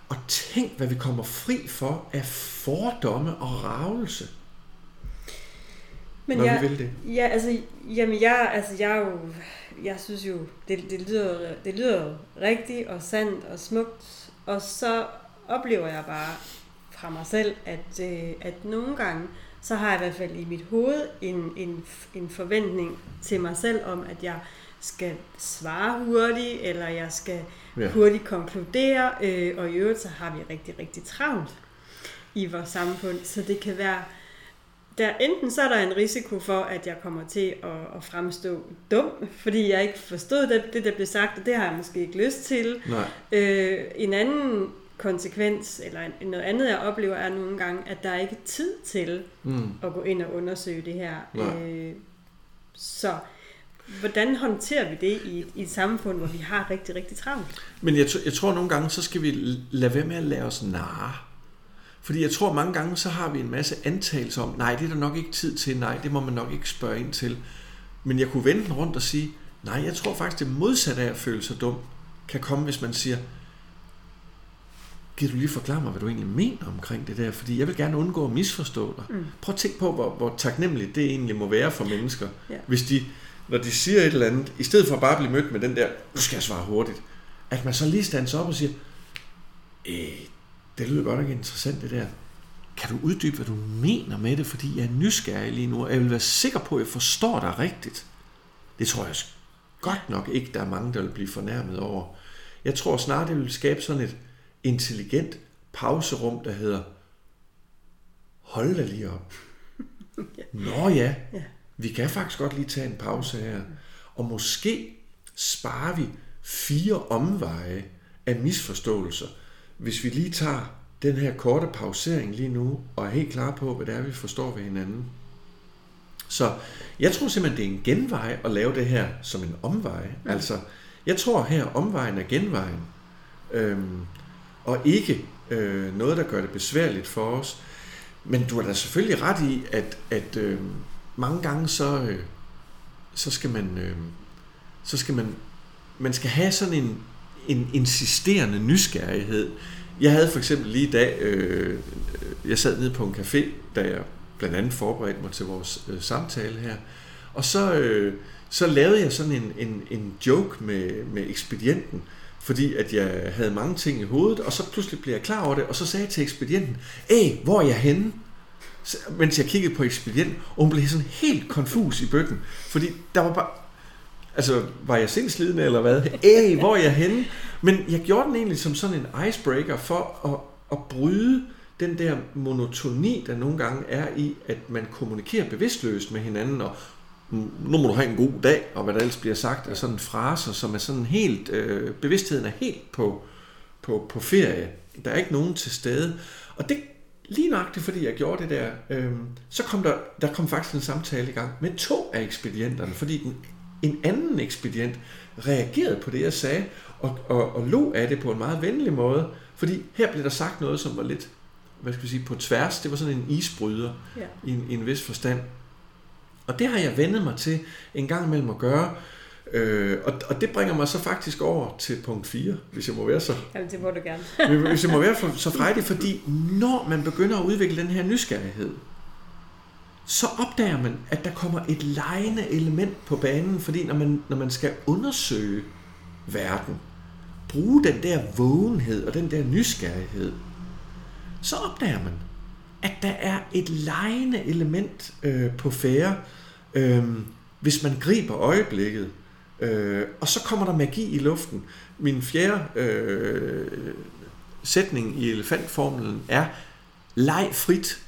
Og tænk, hvad vi kommer fri for af fordomme og ravelse. Men når jeg, vi vil det. Ja, altså, jamen jeg, altså jeg jo, jeg synes jo, det, det, lyder, det lyder rigtigt og sandt og smukt, og så oplever jeg bare, fra mig selv, at, øh, at nogle gange, så har jeg i hvert fald i mit hoved en, en, en forventning til mig selv om, at jeg skal svare hurtigt, eller jeg skal ja. hurtigt konkludere, øh, og i øvrigt så har vi rigtig, rigtig travlt i vores samfund, så det kan være, der, enten så er der en risiko for, at jeg kommer til at, at fremstå dum, fordi jeg ikke forstod det, det, der blev sagt, og det har jeg måske ikke lyst til. Nej. Øh, en anden konsekvens, eller noget andet jeg oplever, er nogle gange, at der er ikke tid til mm. at gå ind og undersøge det her. Øh, så hvordan håndterer vi det i et, i et samfund, hvor vi har rigtig, rigtig travlt? Men jeg, jeg tror nogle gange, så skal vi lade være med at lade os narre. Fordi jeg tror mange gange, så har vi en masse antagelser om, nej, det er der nok ikke tid til, nej, det må man nok ikke spørge ind til. Men jeg kunne vende den rundt og sige, nej, jeg tror faktisk, det modsatte af at føle sig dum, kan komme, hvis man siger, Giver du lige forklare mig, hvad du egentlig mener omkring det der? Fordi jeg vil gerne undgå at misforstå dig. Mm. Prøv at tænke på, hvor, hvor taknemmeligt det egentlig må være for mennesker. Ja. Hvis de, når de siger et eller andet, i stedet for bare at blive mødt med den der, nu skal jeg svare hurtigt, at man så lige standser op og siger, øh, det lyder godt nok interessant det der. Kan du uddybe, hvad du mener med det? Fordi jeg er nysgerrig lige nu, og jeg vil være sikker på, at jeg forstår dig rigtigt. Det tror jeg godt nok ikke, der er mange, der vil blive fornærmet over. Jeg tror snart, det vil skabe sådan et, intelligent pauserum, der hedder hold da lige op. Nå ja, vi kan faktisk godt lige tage en pause her. Og måske sparer vi fire omveje af misforståelser, hvis vi lige tager den her korte pausering lige nu, og er helt klar på, hvad det er, vi forstår ved hinanden. Så jeg tror simpelthen, det er en genvej at lave det her som en omvej. Altså, jeg tror her, omvejen er genvejen. Øhm, og ikke øh, noget, der gør det besværligt for os. Men du har da selvfølgelig ret i, at, at øh, mange gange så, øh, så skal man øh, så skal man man skal have sådan en, en insisterende nysgerrighed. Jeg havde for eksempel lige i dag, øh, jeg sad nede på en café, da jeg blandt andet forberedte mig til vores øh, samtale her, og så, øh, så lavede jeg sådan en, en, en joke med, med ekspedienten, fordi at jeg havde mange ting i hovedet, og så pludselig blev jeg klar over det, og så sagde jeg til ekspedienten, Æh, hvor er jeg henne? Mens jeg kiggede på ekspedienten, og hun blev sådan helt konfus i bøtten, fordi der var bare, altså, var jeg sindslidende eller hvad? Æh, hvor er jeg henne? Men jeg gjorde den egentlig som sådan en icebreaker for at, at bryde den der monotoni, der nogle gange er i, at man kommunikerer bevidstløst med hinanden, og nu må du have en god dag, og hvad der ellers bliver sagt, er sådan fraser, som er sådan helt, øh, bevidstheden er helt på, på, på ferie. Der er ikke nogen til stede. Og det lige nøjagtigt fordi jeg gjorde det der, øh, så kom der, der kom faktisk en samtale i gang med to af ekspedienterne, fordi den, en anden ekspedient reagerede på det, jeg sagde, og, og, og lå af det på en meget venlig måde, fordi her blev der sagt noget, som var lidt, hvad skal vi sige, på tværs. Det var sådan en isbryder Ja. i, en, i en vis forstand. Og det har jeg vendet mig til en gang imellem at gøre. Øh, og, og det bringer mig så faktisk over til punkt 4, hvis jeg må være så, Jamen, det må du gerne. hvis jeg må være så frejdig, fordi når man begynder at udvikle den her nysgerrighed, så opdager man, at der kommer et lejende element på banen, fordi når man, når man skal undersøge verden, bruge den der vågenhed og den der nysgerrighed, så opdager man, at der er et lejende element øh, på færre, øh, hvis man griber øjeblikket. Øh, og så kommer der magi i luften. Min fjerde øh, sætning i elefantformelen er, leg frit.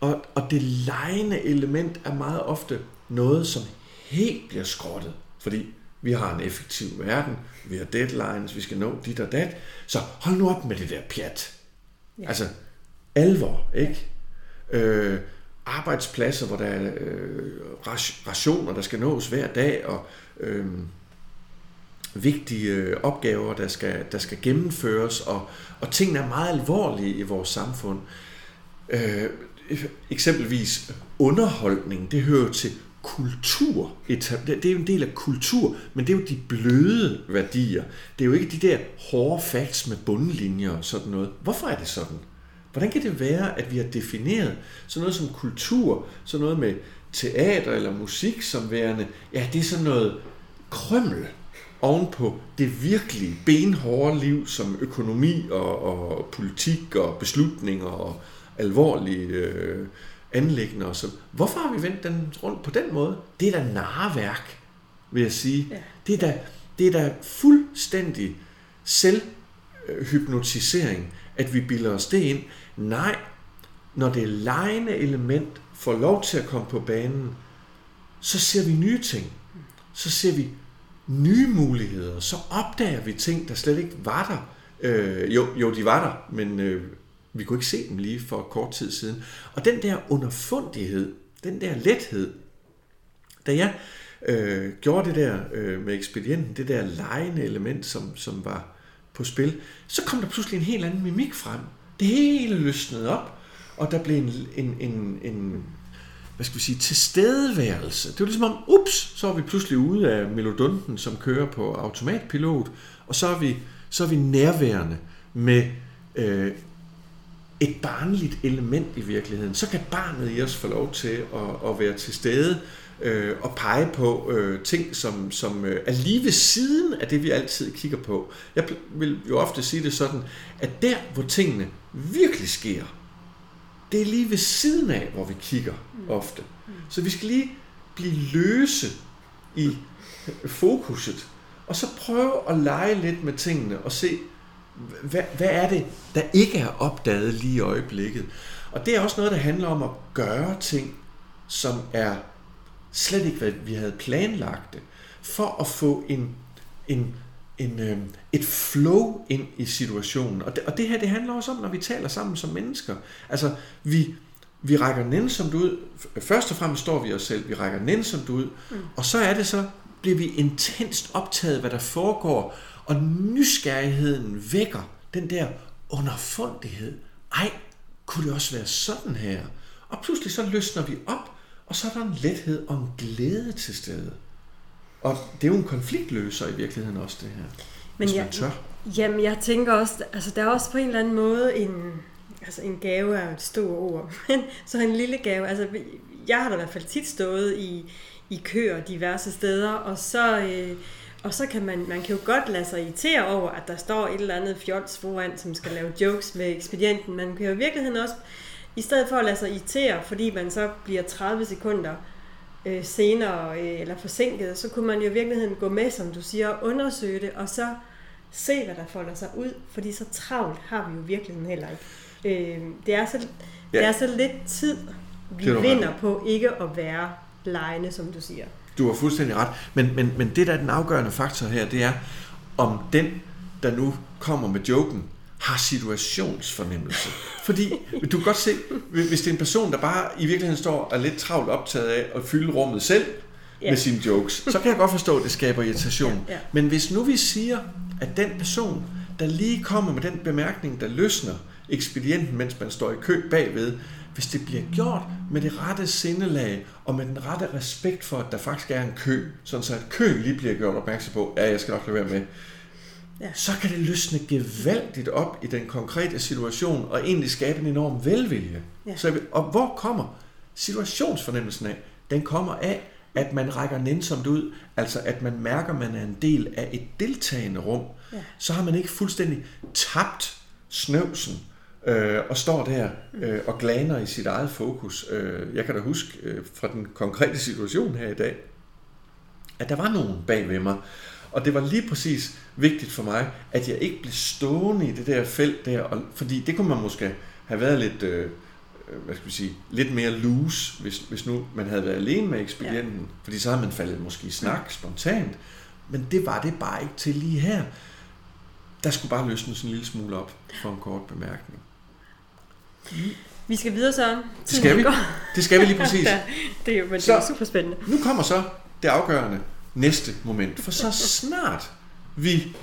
Og, og det lejende element er meget ofte noget, som helt bliver skrottet. Fordi vi har en effektiv verden, vi har deadlines, vi skal nå dit og dat. Så hold nu op med det der pjat. Ja. Ja. Altså, alvor, ikke? Øh, arbejdspladser, hvor der er øh, rationer, der skal nås hver dag, og øh, vigtige øh, opgaver, der skal, der skal gennemføres, og, og tingene er meget alvorlige i vores samfund. Øh, eksempelvis underholdning, det hører til kultur. Det det er jo en del af kultur, men det er jo de bløde værdier. Det er jo ikke de der hårde facts med bundlinjer og sådan noget. Hvorfor er det sådan? Hvordan kan det være, at vi har defineret sådan noget som kultur, sådan noget med teater eller musik som værende, ja, det er sådan noget krømmel ovenpå det virkelige benhårde liv som økonomi og, og politik og beslutninger og alvorlige øh, anlæggende og så. Hvorfor har vi vendt den rundt på den måde? Det er da narværk, vil jeg sige. Ja. Det er da, det er da fuldstændig selvhypnotisering, at vi bilder os det ind. Nej, når det lejende element får lov til at komme på banen, så ser vi nye ting. Så ser vi nye muligheder. Så opdager vi ting, der slet ikke var der. Øh, jo, jo, de var der, men øh, vi kunne ikke se dem lige for kort tid siden. Og den der underfundighed, den der lethed, da jeg øh, gjorde det der øh, med ekspedienten, det der lejende element, som, som var på spil, så kom der pludselig en helt anden mimik frem. Det hele løsnede op, og der blev en, en, en, en hvad skal vi sige, tilstedeværelse. Det var ligesom om, ups, så er vi pludselig ude af melodunten, som kører på automatpilot, og så er vi, så er vi nærværende med øh, et barnligt element i virkeligheden. Så kan barnet i os få lov til at, at være til stede øh, og pege på øh, ting, som, som øh, er lige ved siden af det, vi altid kigger på. Jeg vil jo ofte sige det sådan, at der, hvor tingene virkelig sker, det er lige ved siden af, hvor vi kigger ofte. Så vi skal lige blive løse i fokuset, og så prøve at lege lidt med tingene og se, hvad, hvad er det, der ikke er opdaget lige i øjeblikket. Og det er også noget, der handler om at gøre ting, som er slet ikke, hvad vi havde planlagt det, for at få en, en, en, øh, et flow ind i situationen. Og det, og det her, det handler også om, når vi taler sammen som mennesker. Altså, vi, vi rækker nænsomt ud. Først og fremmest står vi os selv. Vi rækker nænsomt ud. Mm. Og så er det så, bliver vi intenst optaget, hvad der foregår. Og nysgerrigheden vækker den der underfundighed. Ej, kunne det også være sådan her? Og pludselig så løsner vi op, og så er der en lethed og en glæde til stede. Og det er jo en konfliktløser i virkeligheden også, det her. Men hvis jeg, man tør. Jamen, jeg tænker også, altså der er også på en eller anden måde en, altså en gave er jo et stort ord, men så en lille gave, altså jeg har da i hvert fald tit stået i, i køer diverse steder, og så, øh, og så kan man, man kan jo godt lade sig irritere over, at der står et eller andet fjols foran, som skal lave jokes med ekspedienten. Man kan jo i virkeligheden også, i stedet for at lade sig irritere, fordi man så bliver 30 sekunder øh, senere øh, eller forsinket, så kunne man jo i virkeligheden gå med, som du siger, og undersøge det, og så se, hvad der folder sig ud, fordi så travlt har vi jo i virkeligheden heller ikke. Øh, det, er så, ja. det er så lidt tid, vi er ret vinder på ikke at være lejende, som du siger. Du har fuldstændig ret. Men, men, men det, der er den afgørende faktor her, det er, om den, der nu kommer med joken, har situationsfornemmelse. Fordi du kan godt se, hvis det er en person, der bare i virkeligheden står og er lidt travlt optaget af at fylde rummet selv ja. med sine jokes, så kan jeg godt forstå, at det skaber irritation. Ja. Men hvis nu vi siger, at den person, der lige kommer med den bemærkning, der løsner ekspedienten, mens man står i kø bagved, hvis det bliver gjort med det rette sindelag og med den rette respekt for, at der faktisk er en kø, sådan så at køen lige bliver gjort opmærksom på, ja, jeg skal nok lade være med, ja. så kan det løsne gevaldigt op i den konkrete situation og egentlig skabe en enorm velvilje. Ja. Så, og hvor kommer situationsfornemmelsen af? Den kommer af, at man rækker nænsomt ud, altså at man mærker, at man er en del af et deltagende rum. Ja. Så har man ikke fuldstændig tabt snøvsen øh, og står der øh, og glaner i sit eget fokus. Øh, jeg kan da huske øh, fra den konkrete situation her i dag, at der var nogen bag ved mig, og det var lige præcis vigtigt for mig, at jeg ikke blev stående i det der felt der, og, fordi det kunne man måske have været lidt, øh, hvad skal vi sige, lidt mere loose, hvis, hvis nu man havde været alene med ekspedienten, ja. fordi så havde man faldet måske i snak spontant, men det var det bare ikke til lige her. Der skulle bare løsnes en lille smule op for en kort bemærkning. Vi skal videre så. Det skal vi. Det skal vi lige præcis. ja, det er jo men så, det er super spændende. Nu kommer så det afgørende næste moment. For så snart vi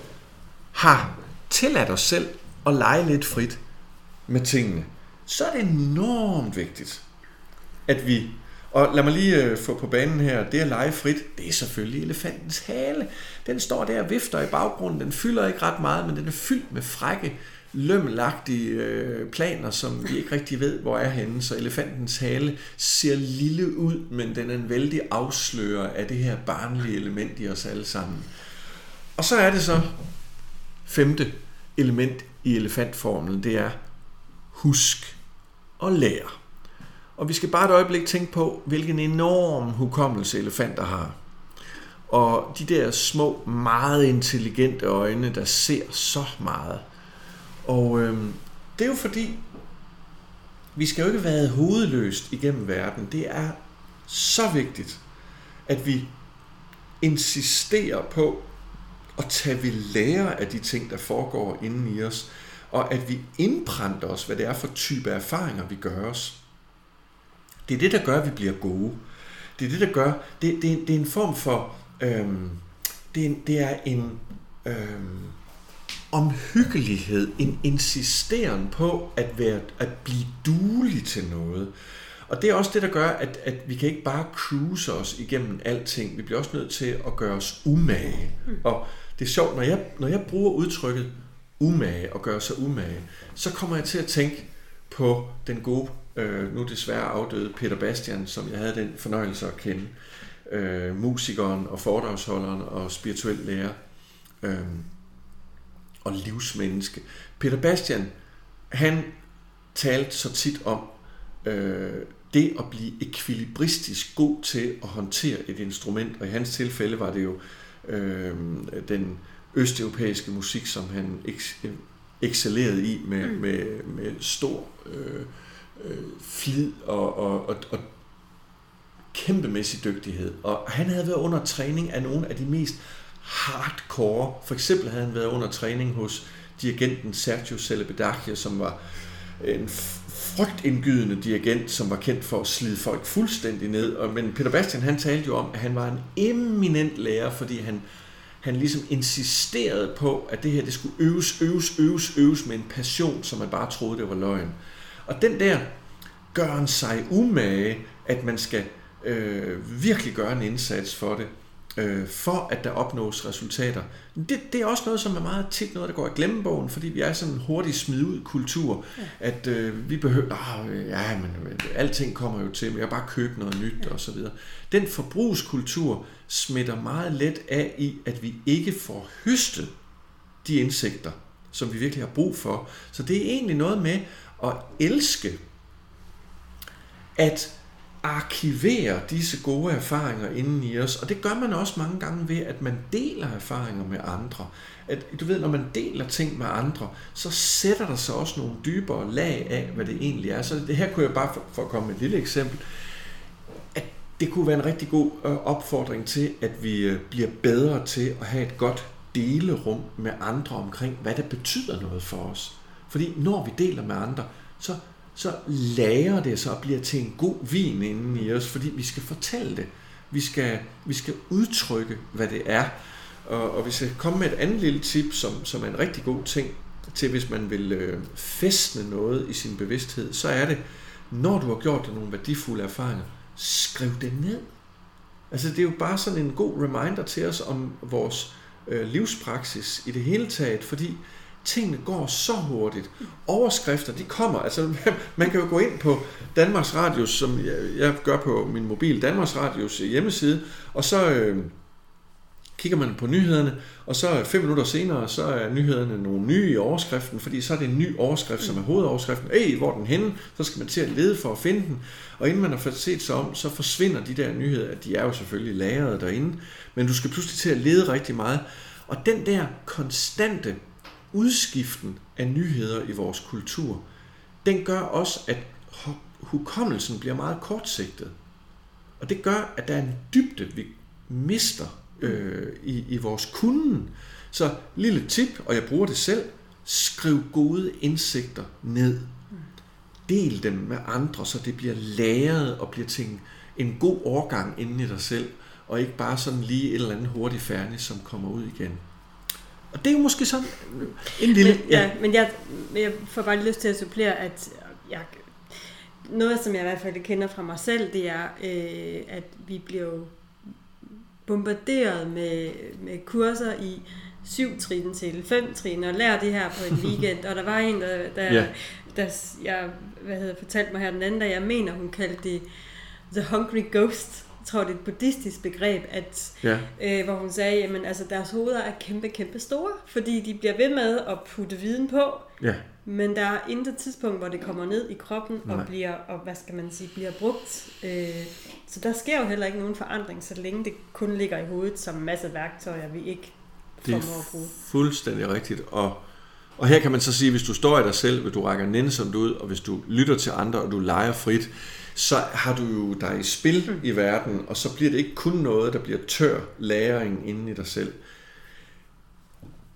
har tilladt os selv at lege lidt frit med tingene, så er det enormt vigtigt, at vi og lad mig lige øh, få på banen her, det at lege frit, det er selvfølgelig elefantens hale. Den står der og vifter i baggrunden, den fylder ikke ret meget, men den er fyldt med frække lømmelagtige øh, planer, som vi ikke rigtig ved, hvor er henne. Så elefantens hale ser lille ud, men den er en vældig afslører af det her barnlige element i os alle sammen. Og så er det så femte element i elefantformlen, det er husk og lær. Og vi skal bare et øjeblik tænke på, hvilken enorm hukommelse elefanter har. Og de der små, meget intelligente øjne, der ser så meget – og øh, det er jo fordi, vi skal jo ikke være hovedløst igennem verden. Det er så vigtigt, at vi insisterer på at tage ved lære af de ting, der foregår inden i os, og at vi indprænder os, hvad det er for type erfaringer, vi gør os. Det er det, der gør, at vi bliver gode. Det er det, der gør, det, det, det er en form for, øhm, det, er, det er en, øhm, omhyggelighed, en insisteren på at, være, at blive duelig til noget. Og det er også det, der gør, at, at vi kan ikke bare cruise os igennem alting. Vi bliver også nødt til at gøre os umage. Mm. Og det er sjovt, når jeg, når jeg bruger udtrykket umage og gøre sig umage, så kommer jeg til at tænke på den gode, øh, nu desværre afdøde Peter Bastian, som jeg havde den fornøjelse at kende. Øh, musikeren og foredragsholderen og spirituel lærer. Øh, og livsmenneske. Peter Bastian, han talte så tit om øh, det at blive ekvilibristisk god til at håndtere et instrument, og i hans tilfælde var det jo øh, den østeuropæiske musik, som han excellerede i med, mm. med, med stor øh, øh, flid og, og, og, og kæmpemæssig dygtighed. Og han havde været under træning af nogle af de mest hardcore. For eksempel havde han været under træning hos dirigenten Sergio Celebedache, som var en frygtindgydende dirigent, som var kendt for at slide folk fuldstændig ned. Og, men Peter Bastian, han talte jo om, at han var en eminent lærer, fordi han, han ligesom insisterede på, at det her det skulle øves, øves, øves, øves med en passion, som man bare troede, det var løgn. Og den der gør en sig umage, at man skal øh, virkelig gøre en indsats for det øh, for at der opnås resultater. Det, det er også noget, som er meget tit noget, der går i glemmebogen, fordi vi er sådan en hurtig smid ud kultur, ja. at øh, vi behøver, ah, ja, men alting kommer jo til, men jeg bare købe noget nyt ja. og så videre. Den forbrugskultur smitter meget let af i, at vi ikke får høstet de indsigter, som vi virkelig har brug for. Så det er egentlig noget med at elske, at arkivere disse gode erfaringer inden i os, og det gør man også mange gange ved, at man deler erfaringer med andre. At, du ved, når man deler ting med andre, så sætter der sig også nogle dybere lag af, hvad det egentlig er. Så det her kunne jeg bare, for, for at komme med et lille eksempel, at det kunne være en rigtig god øh, opfordring til, at vi øh, bliver bedre til at have et godt delerum med andre omkring, hvad det betyder noget for os. Fordi når vi deler med andre, så, så lager det sig og bliver til en god vin inden i os, fordi vi skal fortælle det. Vi skal, vi skal udtrykke, hvad det er. Og, og hvis jeg kommer med et andet lille tip, som, som er en rigtig god ting til, hvis man vil øh, festne noget i sin bevidsthed, så er det, når du har gjort dig nogle værdifulde erfaringer, skriv det ned. Altså det er jo bare sådan en god reminder til os om vores øh, livspraksis i det hele taget, fordi tingene går så hurtigt. Overskrifter, de kommer. Altså, man kan jo gå ind på Danmarks Radios, som jeg, jeg gør på min mobil, Danmarks Radios øh, hjemmeside, og så øh, kigger man på nyhederne, og så øh, fem minutter senere, så er nyhederne nogle nye i overskriften, fordi så er det en ny overskrift, som er hovedoverskriften. Ej, hvor er den henne? Så skal man til at lede for at finde den. Og inden man har fået set sig om, så forsvinder de der nyheder. De er jo selvfølgelig lagret derinde, men du skal pludselig til at lede rigtig meget. Og den der konstante udskiften af nyheder i vores kultur, den gør også, at hukommelsen bliver meget kortsigtet. Og det gør, at der er en dybde, vi mister øh, i, i vores kunden. Så lille tip, og jeg bruger det selv, skriv gode indsigter ned. Del dem med andre, så det bliver læret og bliver til en, en god overgang inden i dig selv, og ikke bare sådan lige et eller andet hurtigt færdigt, som kommer ud igen. Og det er jo måske sådan en lille... Men, ja, ja, men jeg, jeg får bare lyst til at supplere, at jeg, noget, som jeg i hvert fald kender fra mig selv, det er, øh, at vi bliver bombarderet med, med kurser i syv trin til fem trin, og lære det her på en weekend. og der var en, der, der, ja. der jeg hvad hedder, fortalte mig her den anden dag, jeg mener, hun kaldte det The Hungry Ghost tror, det er et buddhistisk begreb, at, ja. øh, hvor hun sagde, at altså, deres hoveder er kæmpe, kæmpe store, fordi de bliver ved med at putte viden på, ja. men der er intet tidspunkt, hvor det kommer ned i kroppen Nej. og bliver, og hvad skal man sige, bliver brugt. Øh, så der sker jo heller ikke nogen forandring, så længe det kun ligger i hovedet som en masse værktøjer, vi ikke formår at bruge. Det er fuldstændig rigtigt, og og her kan man så sige, hvis du står i dig selv, hvis du rækker nænsomt ud, og hvis du lytter til andre, og du leger frit, så har du jo dig i spil mm. i verden, og så bliver det ikke kun noget, der bliver tør læring inde i dig selv.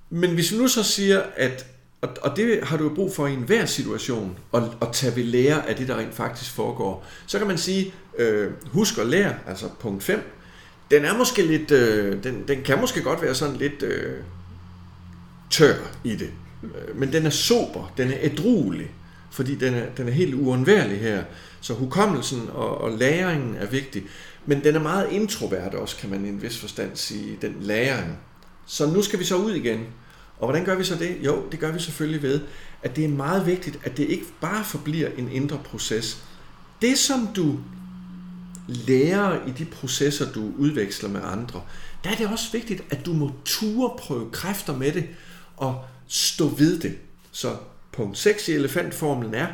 Men hvis vi nu så siger, at, og, og det har du jo brug for i enhver situation, at, at tage ved lære af det, der rent faktisk foregår, så kan man sige, øh, husk at lære, altså punkt 5, den er måske lidt, øh, den, den kan måske godt være sådan lidt øh, tør i det, men den er sober, den er ædruelig, fordi den er, den er helt uundværlig her. Så hukommelsen og, og læringen er vigtig. Men den er meget introvert også, kan man i en vis forstand sige, den læring. Så nu skal vi så ud igen. Og hvordan gør vi så det? Jo, det gør vi selvfølgelig ved, at det er meget vigtigt, at det ikke bare forbliver en indre proces. Det, som du lærer i de processer, du udveksler med andre, der er det også vigtigt, at du må ture prøve kræfter med det og stå ved det. Så punkt 6 i elefantformlen er,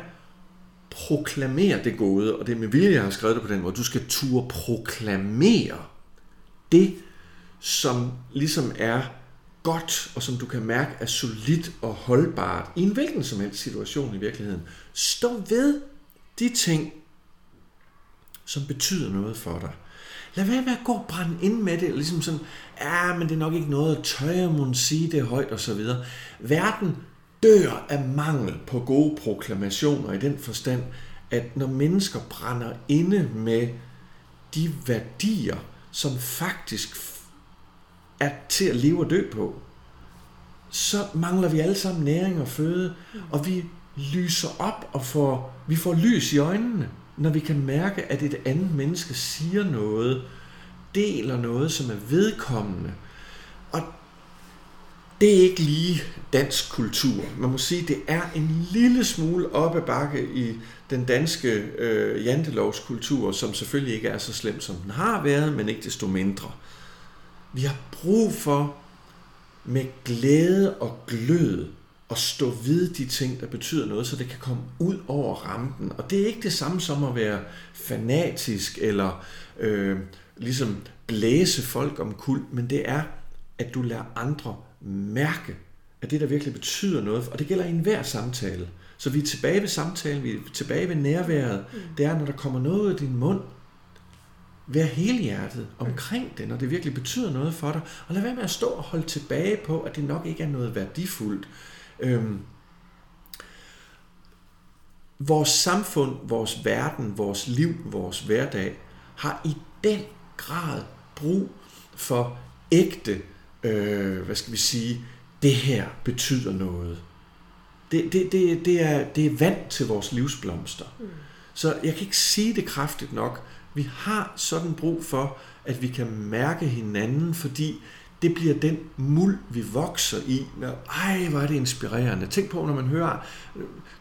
proklamere det gode, og det er med vilje, jeg har skrevet det på den måde. Du skal turde proklamere det, som ligesom er godt, og som du kan mærke er solidt og holdbart i en hvilken som helst situation i virkeligheden. Stå ved de ting, som betyder noget for dig. Lad være med at gå og brænde ind med det, ligesom sådan, ja, men det er nok ikke noget, tør jeg må sige det højt og så videre. Verden dør af mangel på gode proklamationer i den forstand, at når mennesker brænder inde med de værdier, som faktisk er til at leve og dø på, så mangler vi alle sammen næring og føde, og vi lyser op og får, vi får lys i øjnene, når vi kan mærke, at et andet menneske siger noget, deler noget, som er vedkommende. Og det er ikke lige dansk kultur. Man må sige, det er en lille smule op ad bakke i den danske øh, jantelovskultur, som selvfølgelig ikke er så slem, som den har været, men ikke desto mindre. Vi har brug for med glæde og glød at stå ved de ting, der betyder noget, så det kan komme ud over rampen. Og det er ikke det samme som at være fanatisk eller øh, ligesom blæse folk om kul, men det er, at du lader andre mærke, at det der virkelig betyder noget, og det gælder i enhver samtale. Så vi er tilbage ved samtalen, vi er tilbage ved nærværet. Mm. Det er, når der kommer noget ud af din mund, vær helhjertet omkring det, når det virkelig betyder noget for dig. Og lad være med at stå og holde tilbage på, at det nok ikke er noget værdifuldt. Øhm, vores samfund, vores verden, vores liv, vores hverdag har i den grad brug for ægte, øh, hvad skal vi sige, det her betyder noget. Det, det, det, det, er, det er vand til vores livsblomster. Mm. Så jeg kan ikke sige det kraftigt nok. Vi har sådan brug for, at vi kan mærke hinanden, fordi det bliver den muld, vi vokser i. Ej, hvor er det inspirerende. Tænk på, når man hører,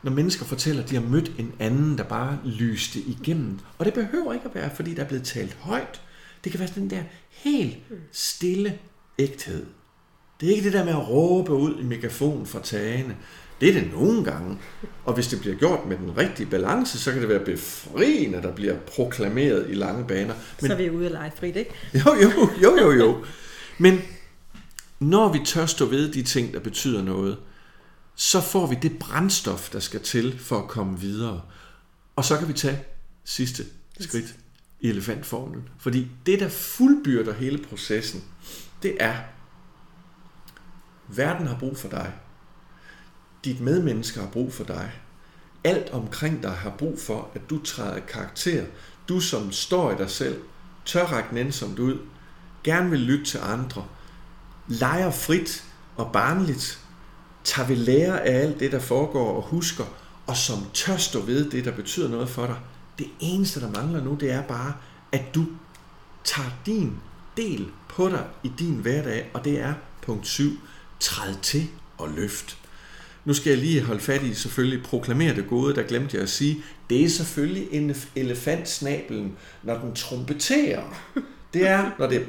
når mennesker fortæller, at de har mødt en anden, der bare lyste igennem. Og det behøver ikke at være, fordi der er blevet talt højt. Det kan være den der helt stille ægthed. Det er ikke det der med at råbe ud i megafon fra tagene. Det er det nogle gange. Og hvis det bliver gjort med den rigtige balance, så kan det være befriende, der bliver proklameret i lange baner. Men, så er vi ude at lege frit, ikke? Jo, jo, jo, jo, jo. Men når vi tør stå ved de ting, der betyder noget, så får vi det brændstof, der skal til for at komme videre. Og så kan vi tage sidste skridt i elefantformlen. Fordi det, der fuldbyrder hele processen, det er, verden har brug for dig. Dit medmenneske har brug for dig. Alt omkring dig har brug for, at du træder karakter. Du, som står i dig selv, tør række nænsomt ud, gerne vil lytte til andre, leger frit og barnligt, tager ved lære af alt det, der foregår og husker, og som tør stå ved det, der betyder noget for dig. Det eneste, der mangler nu, det er bare, at du tager din del på dig i din hverdag, og det er punkt 7. Træd til og løft. Nu skal jeg lige holde fat i selvfølgelig proklamere det gode, der glemte jeg at sige. Det er selvfølgelig en elefantsnabelen, når den trompeterer. Det er, når det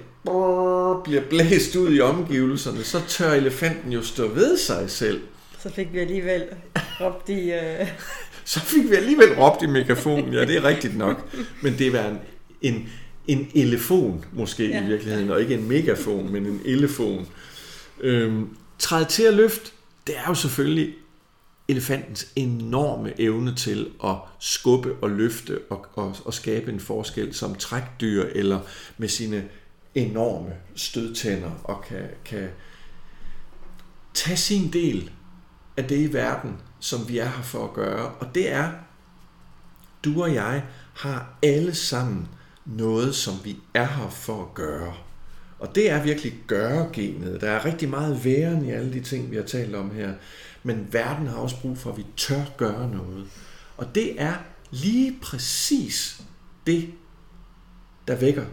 bliver blæst ud i omgivelserne, så tør elefanten jo stå ved sig selv. Så fik vi alligevel råbt i... Uh... så fik vi alligevel råbt i megafonen, ja, det er rigtigt nok. Men det var en, en, en elefon måske ja. i virkeligheden, og ikke en megafon, men en elefon. Øhm, træd til at løft, det er jo selvfølgelig elefantens enorme evne til at skubbe og løfte og, og, og skabe en forskel som trækdyr eller med sine enorme stødtænder og kan, kan tage sin del af det i verden, som vi er her for at gøre. Og det er, du og jeg har alle sammen noget, som vi er her for at gøre. Og det er virkelig gøre-genet. Der er rigtig meget væren i alle de ting, vi har talt om her. Men verden har også brug for, at vi tør gøre noget. Og det er lige præcis det, der vækker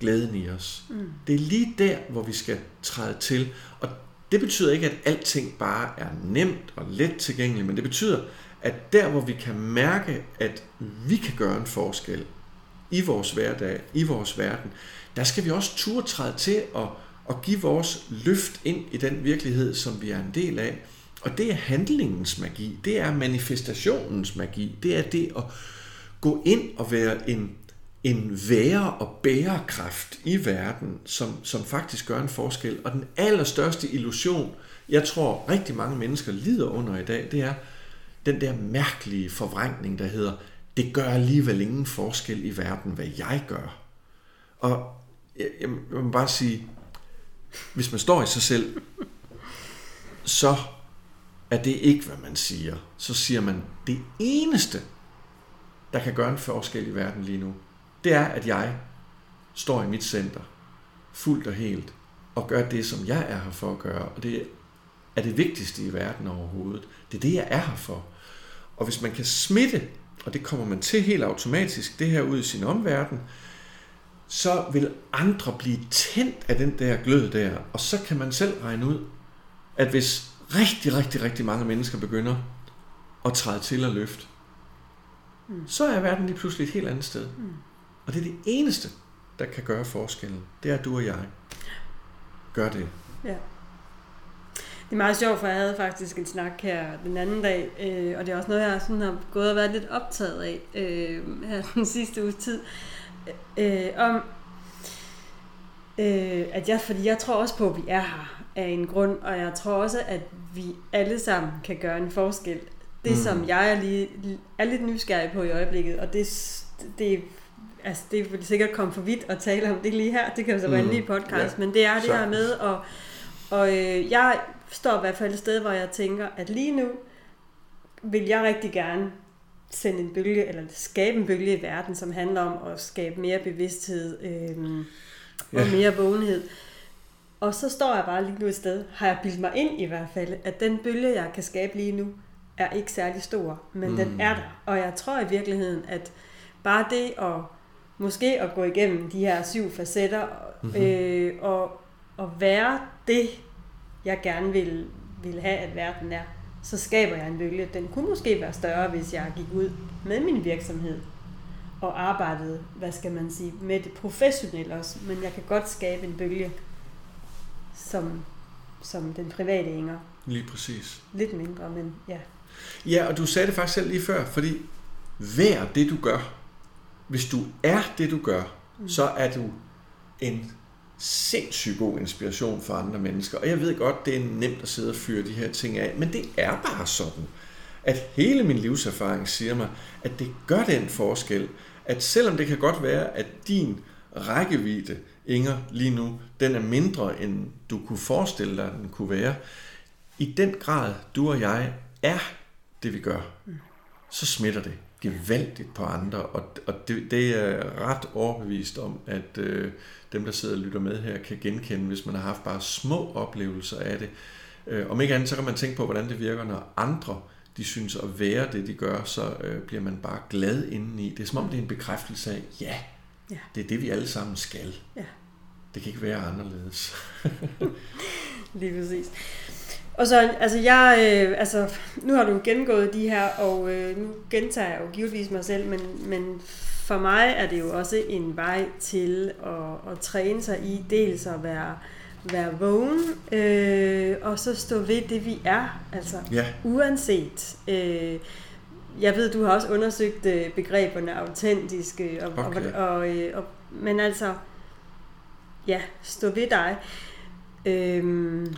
glæden i os. Mm. Det er lige der, hvor vi skal træde til. Og det betyder ikke, at alting bare er nemt og let tilgængeligt, men det betyder, at der, hvor vi kan mærke, at vi kan gøre en forskel i vores hverdag, i vores verden, der skal vi også turde træde til at, at give vores løft ind i den virkelighed, som vi er en del af. Og det er handlingens magi, det er manifestationens magi, det er det at gå ind og være en, en være- og bærekraft i verden, som, som faktisk gør en forskel. Og den allerstørste illusion, jeg tror rigtig mange mennesker lider under i dag, det er den der mærkelige forvrængning, der hedder, det gør alligevel ingen forskel i verden, hvad jeg gør. Og jeg, jeg må bare sige, hvis man står i sig selv, så er det ikke, hvad man siger. Så siger man, det eneste, der kan gøre en forskel i verden lige nu, det er, at jeg står i mit center, fuldt og helt, og gør det, som jeg er her for at gøre. Og det er det vigtigste i verden overhovedet. Det er det, jeg er her for. Og hvis man kan smitte, og det kommer man til helt automatisk, det her ud i sin omverden, så vil andre blive tændt af den der glød der, og så kan man selv regne ud, at hvis rigtig, rigtig, rigtig mange mennesker begynder at træde til og løfte, mm. så er verden lige pludselig et helt andet sted. Mm. Og det er det eneste, der kan gøre forskellen. Det er, at du og jeg gør det. Ja. Det er meget sjovt, for jeg havde faktisk en snak her den anden dag, øh, og det er også noget, jeg sådan har gået og været lidt optaget af øh, her den sidste uge tid, øh, om øh, at jeg, fordi jeg tror også på, at vi er her af en grund, og jeg tror også, at vi alle sammen kan gøre en forskel. Det, mm. som jeg er, lige, er lidt nysgerrig på i øjeblikket, og det, det, altså, det vil sikkert komme for vidt at tale om det lige her, det kan jo så være mm. en lige podcast, ja. men det er det her med, og, og øh, jeg står i hvert fald et sted, hvor jeg tænker, at lige nu vil jeg rigtig gerne sende en bølge, eller skabe en bølge i verden, som handler om at skabe mere bevidsthed øh, og Ja. mere vågenhed. Og så står jeg bare lige nu et sted, har jeg bildt mig ind i hvert fald, at den bølge, jeg kan skabe lige nu, er ikke særlig stor, men mm. den er der. Og jeg tror i virkeligheden, at bare det at måske at gå igennem de her syv facetter, Mhm. mm-hmm. øh, og, og være det, jeg gerne vil, vil have, at verden er, så skaber jeg en bølge. Den kunne måske være større, hvis jeg gik ud med min virksomhed og arbejdede, hvad skal man sige, med det professionelle også. Men jeg kan godt skabe en bølge, som, som den private Inger. Lige præcis. Lidt mindre, men ja. Ja, og du sagde det faktisk selv lige før, fordi vær det, du gør. Hvis du er det, du gør, mm. så er du en sindssygt god inspiration for andre mennesker. Og jeg ved godt, det er nemt at sidde og fyre de her ting af, men det er bare sådan, at hele min livserfaring siger mig, at det gør den forskel, at selvom det kan godt være, at din rækkevidde, Inger, lige nu, den er mindre, end du kunne forestille dig, den kunne være, i den grad, du og jeg er det, vi gør, så smitter det gevaldigt på andre, og, og det, det er jeg ret overbevist om, at øh, dem, der sidder og lytter med her, kan genkende, hvis man har haft bare små oplevelser af det. Øh, om ikke andet, så kan man tænke på, hvordan det virker, når andre de synes at være det, de gør, så øh, bliver man bare glad indeni. Det er som om, det er en bekræftelse af, ja, Ja. det er det, vi alle sammen skal. Ja. Det kan ikke være anderledes. Lige præcis. Og så, altså jeg, øh, altså, nu har du gennemgået de her, og øh, nu gentager jeg jo givetvis mig selv, men, men for mig er det jo også en vej til at, at træne sig i, dels at være, være vågen, øh, og så stå ved det, vi er, altså Ja, uanset. Øh, jeg ved, du har også undersøgt øh, begreberne autentiske, og, Okay. og, og, øh, og, men altså, ja, stå ved dig. Øhm,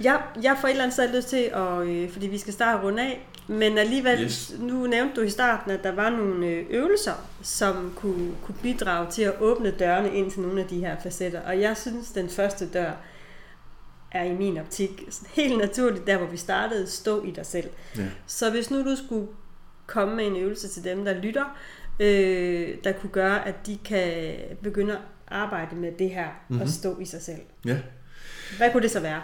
jeg, jeg får et eller andet sted lyst til, at, øh, fordi vi skal starte rundt af, men alligevel, Yes. nu nævnte du i starten, at der var nogle øh, øvelser, som kunne, kunne bidrage til at åbne dørene ind til nogle af de her facetter. Og jeg synes, den første dør er i min optik helt naturligt, der hvor vi startede, stå i dig selv. ja. Så hvis nu du skulle komme med en øvelse til dem, der lytter, øh, der kunne gøre, at de kan begynde at arbejde med det her mm-hmm. Mhm. og stå i sig selv. ja. Hvad kunne det så være?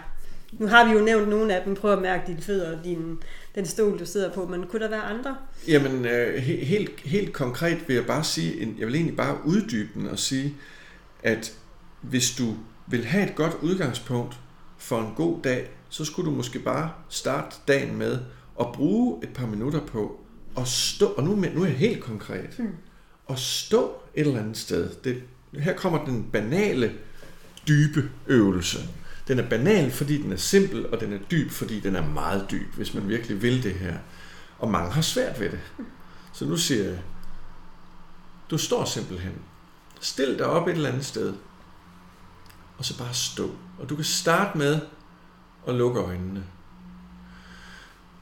Nu har vi jo nævnt nogle af dem. Prøv at mærke dine fødder og din, den stol, du sidder på. Men kunne der være andre? Jamen, øh, he- helt, helt konkret vil jeg bare sige, en- jeg vil egentlig bare uddybe den og sige, at hvis du vil have et godt udgangspunkt for en god dag, så skulle du måske bare starte dagen med at bruge et par minutter på at stå, og nu, nu er jeg helt konkret, Mm. at stå et eller andet sted. Det, her kommer den banale, dybe øvelse. Den er banal, fordi den er simpel, og den er dyb, fordi den er meget dyb, hvis man virkelig vil det her. Og mange har svært ved det. Så nu siger jeg, du står simpelthen. Stil dig op et eller andet sted, og så bare stå. Og du kan starte med at lukke øjnene.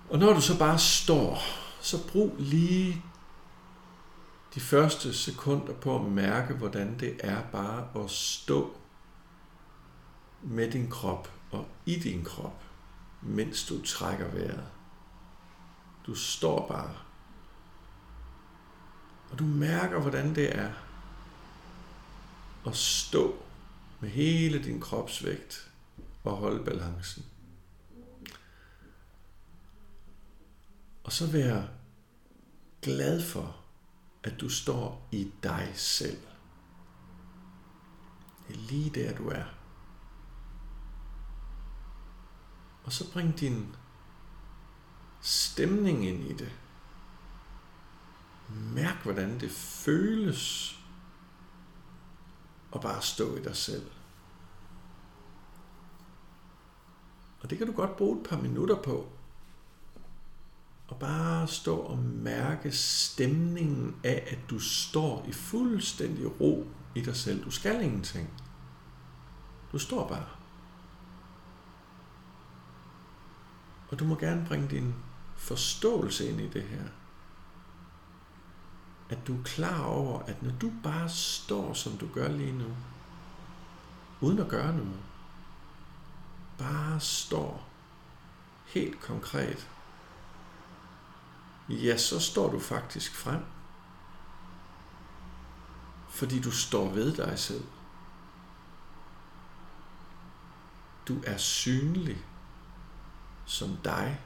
Og når du så bare står, så brug lige de første sekunder på at mærke, hvordan det er bare at stå med din krop og i din krop, mens du trækker vejret. Du står bare. Og du mærker, hvordan det er at stå med hele din kropsvægt og holde balancen. Og så være glad for, at du står i dig selv. Det er lige der, du er. Og så bring din stemning ind i det. Mærk, hvordan det føles at bare stå i dig selv. Og det kan du godt bruge et par minutter på. Og bare stå og mærke stemningen af, at du står i fuldstændig ro i dig selv. Du skal ingenting. Du står bare. Og du må gerne bringe din forståelse ind i det her. At du er klar over, at når du bare står, som du gør lige nu, uden at gøre noget, bare står helt konkret, ja, så står du faktisk frem. Fordi du står ved dig selv. Du er synlig som dig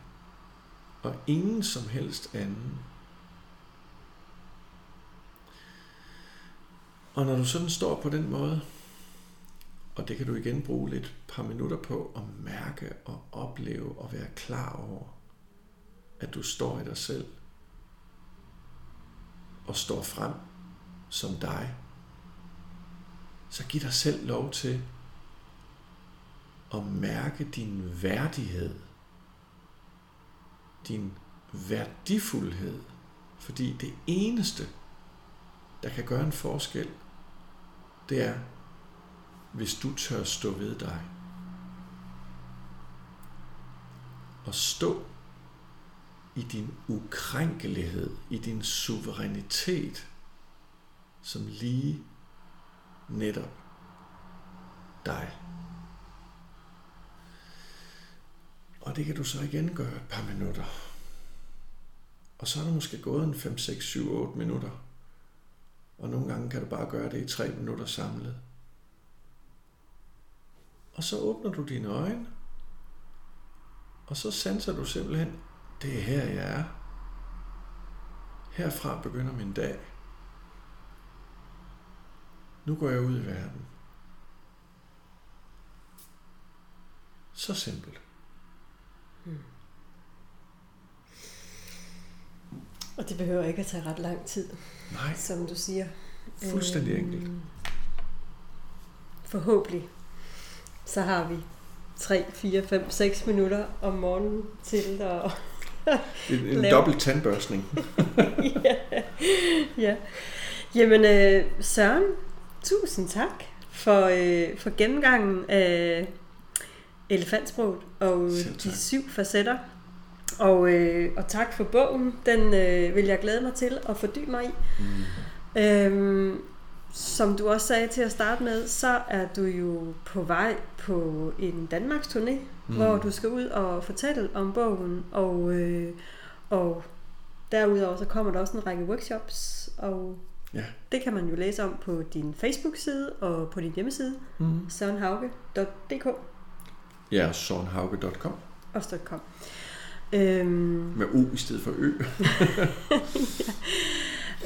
og ingen som helst anden. Og når du sådan står på den måde, og det kan du igen bruge lidt par minutter på at mærke og opleve og være klar over, at du står i dig selv og står frem som dig, så giv dig selv lov til at mærke din værdighed, din værdifuldhed, fordi det eneste, der kan gøre en forskel, det er, hvis du tør stå ved dig. Og stå i din ukrænkelighed, i din suverænitet, som lige netop dig. Og det kan du så igen gøre et par minutter. Og så er der måske gået en 5, 6, 7, 8 minutter. Og nogle gange kan du bare gøre det i 3 minutter samlet. Og så åbner du dine øjne. Og så sanser du simpelthen, det er her jeg er. Herfra begynder min dag. Nu går jeg ud i verden. Så simpelt. Og det behøver ikke at tage ret lang tid. Nej. Som du siger. Fuldstændig øhm, enkelt. Forhåbentlig så har vi 3, 4, 5, 6 minutter om morgenen til at en, en dobbelt tandbørstning. ja. ja. Jamen øh, Søren, tusind tak for, øh, for gennemgangen af elefantsproget og de syv facetter. Og, øh, og tak for bogen. Den øh, vil jeg glæde mig til at fordybe mig i. Mm. Øhm, som du også sagde til at starte med, så er du jo på vej på en Danmarks turné, mm. hvor du skal ud og fortælle om bogen, og, øh, og derudover så kommer der også en række workshops, og ja. det kan man jo læse om på din Facebook-side og på din hjemmeside, mm. sørenhauge.dk. Ja, sørenhauge.com. Også .com. Øhm, Med U i stedet for Ø. ja.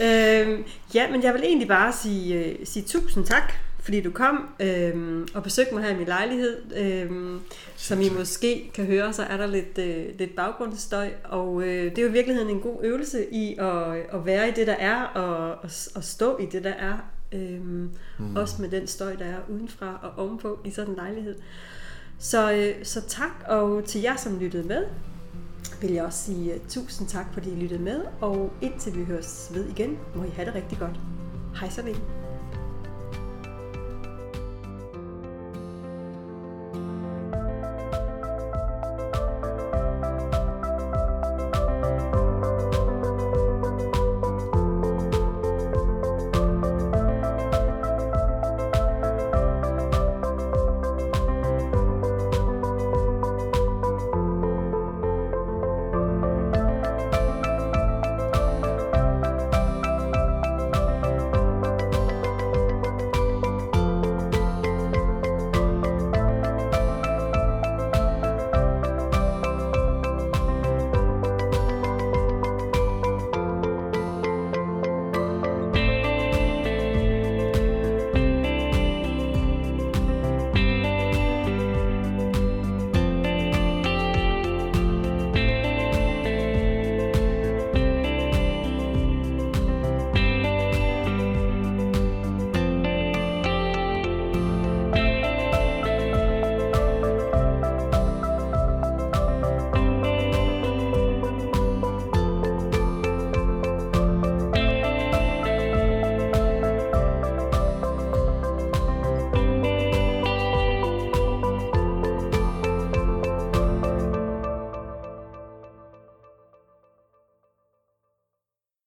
Øh, ja, men jeg vil egentlig bare sige, øh, sige tusind tak, fordi du kom øh, og besøgte mig her i min lejlighed. Øh, som I måske kan høre, så er der lidt, øh, lidt baggrundsstøj, og øh, det er jo i virkeligheden en god øvelse i at, at være i det, der er, og at stå i det, der er. Øh, mm. Også med den støj, der er udenfra og ovenpå i sådan en lejlighed. Så, øh, så tak, og til jer, som lyttede med vil jeg også sige øh, tusind tak, fordi I lyttede med, og indtil vi høres ved igen, må I have det rigtig godt. Hej så længe.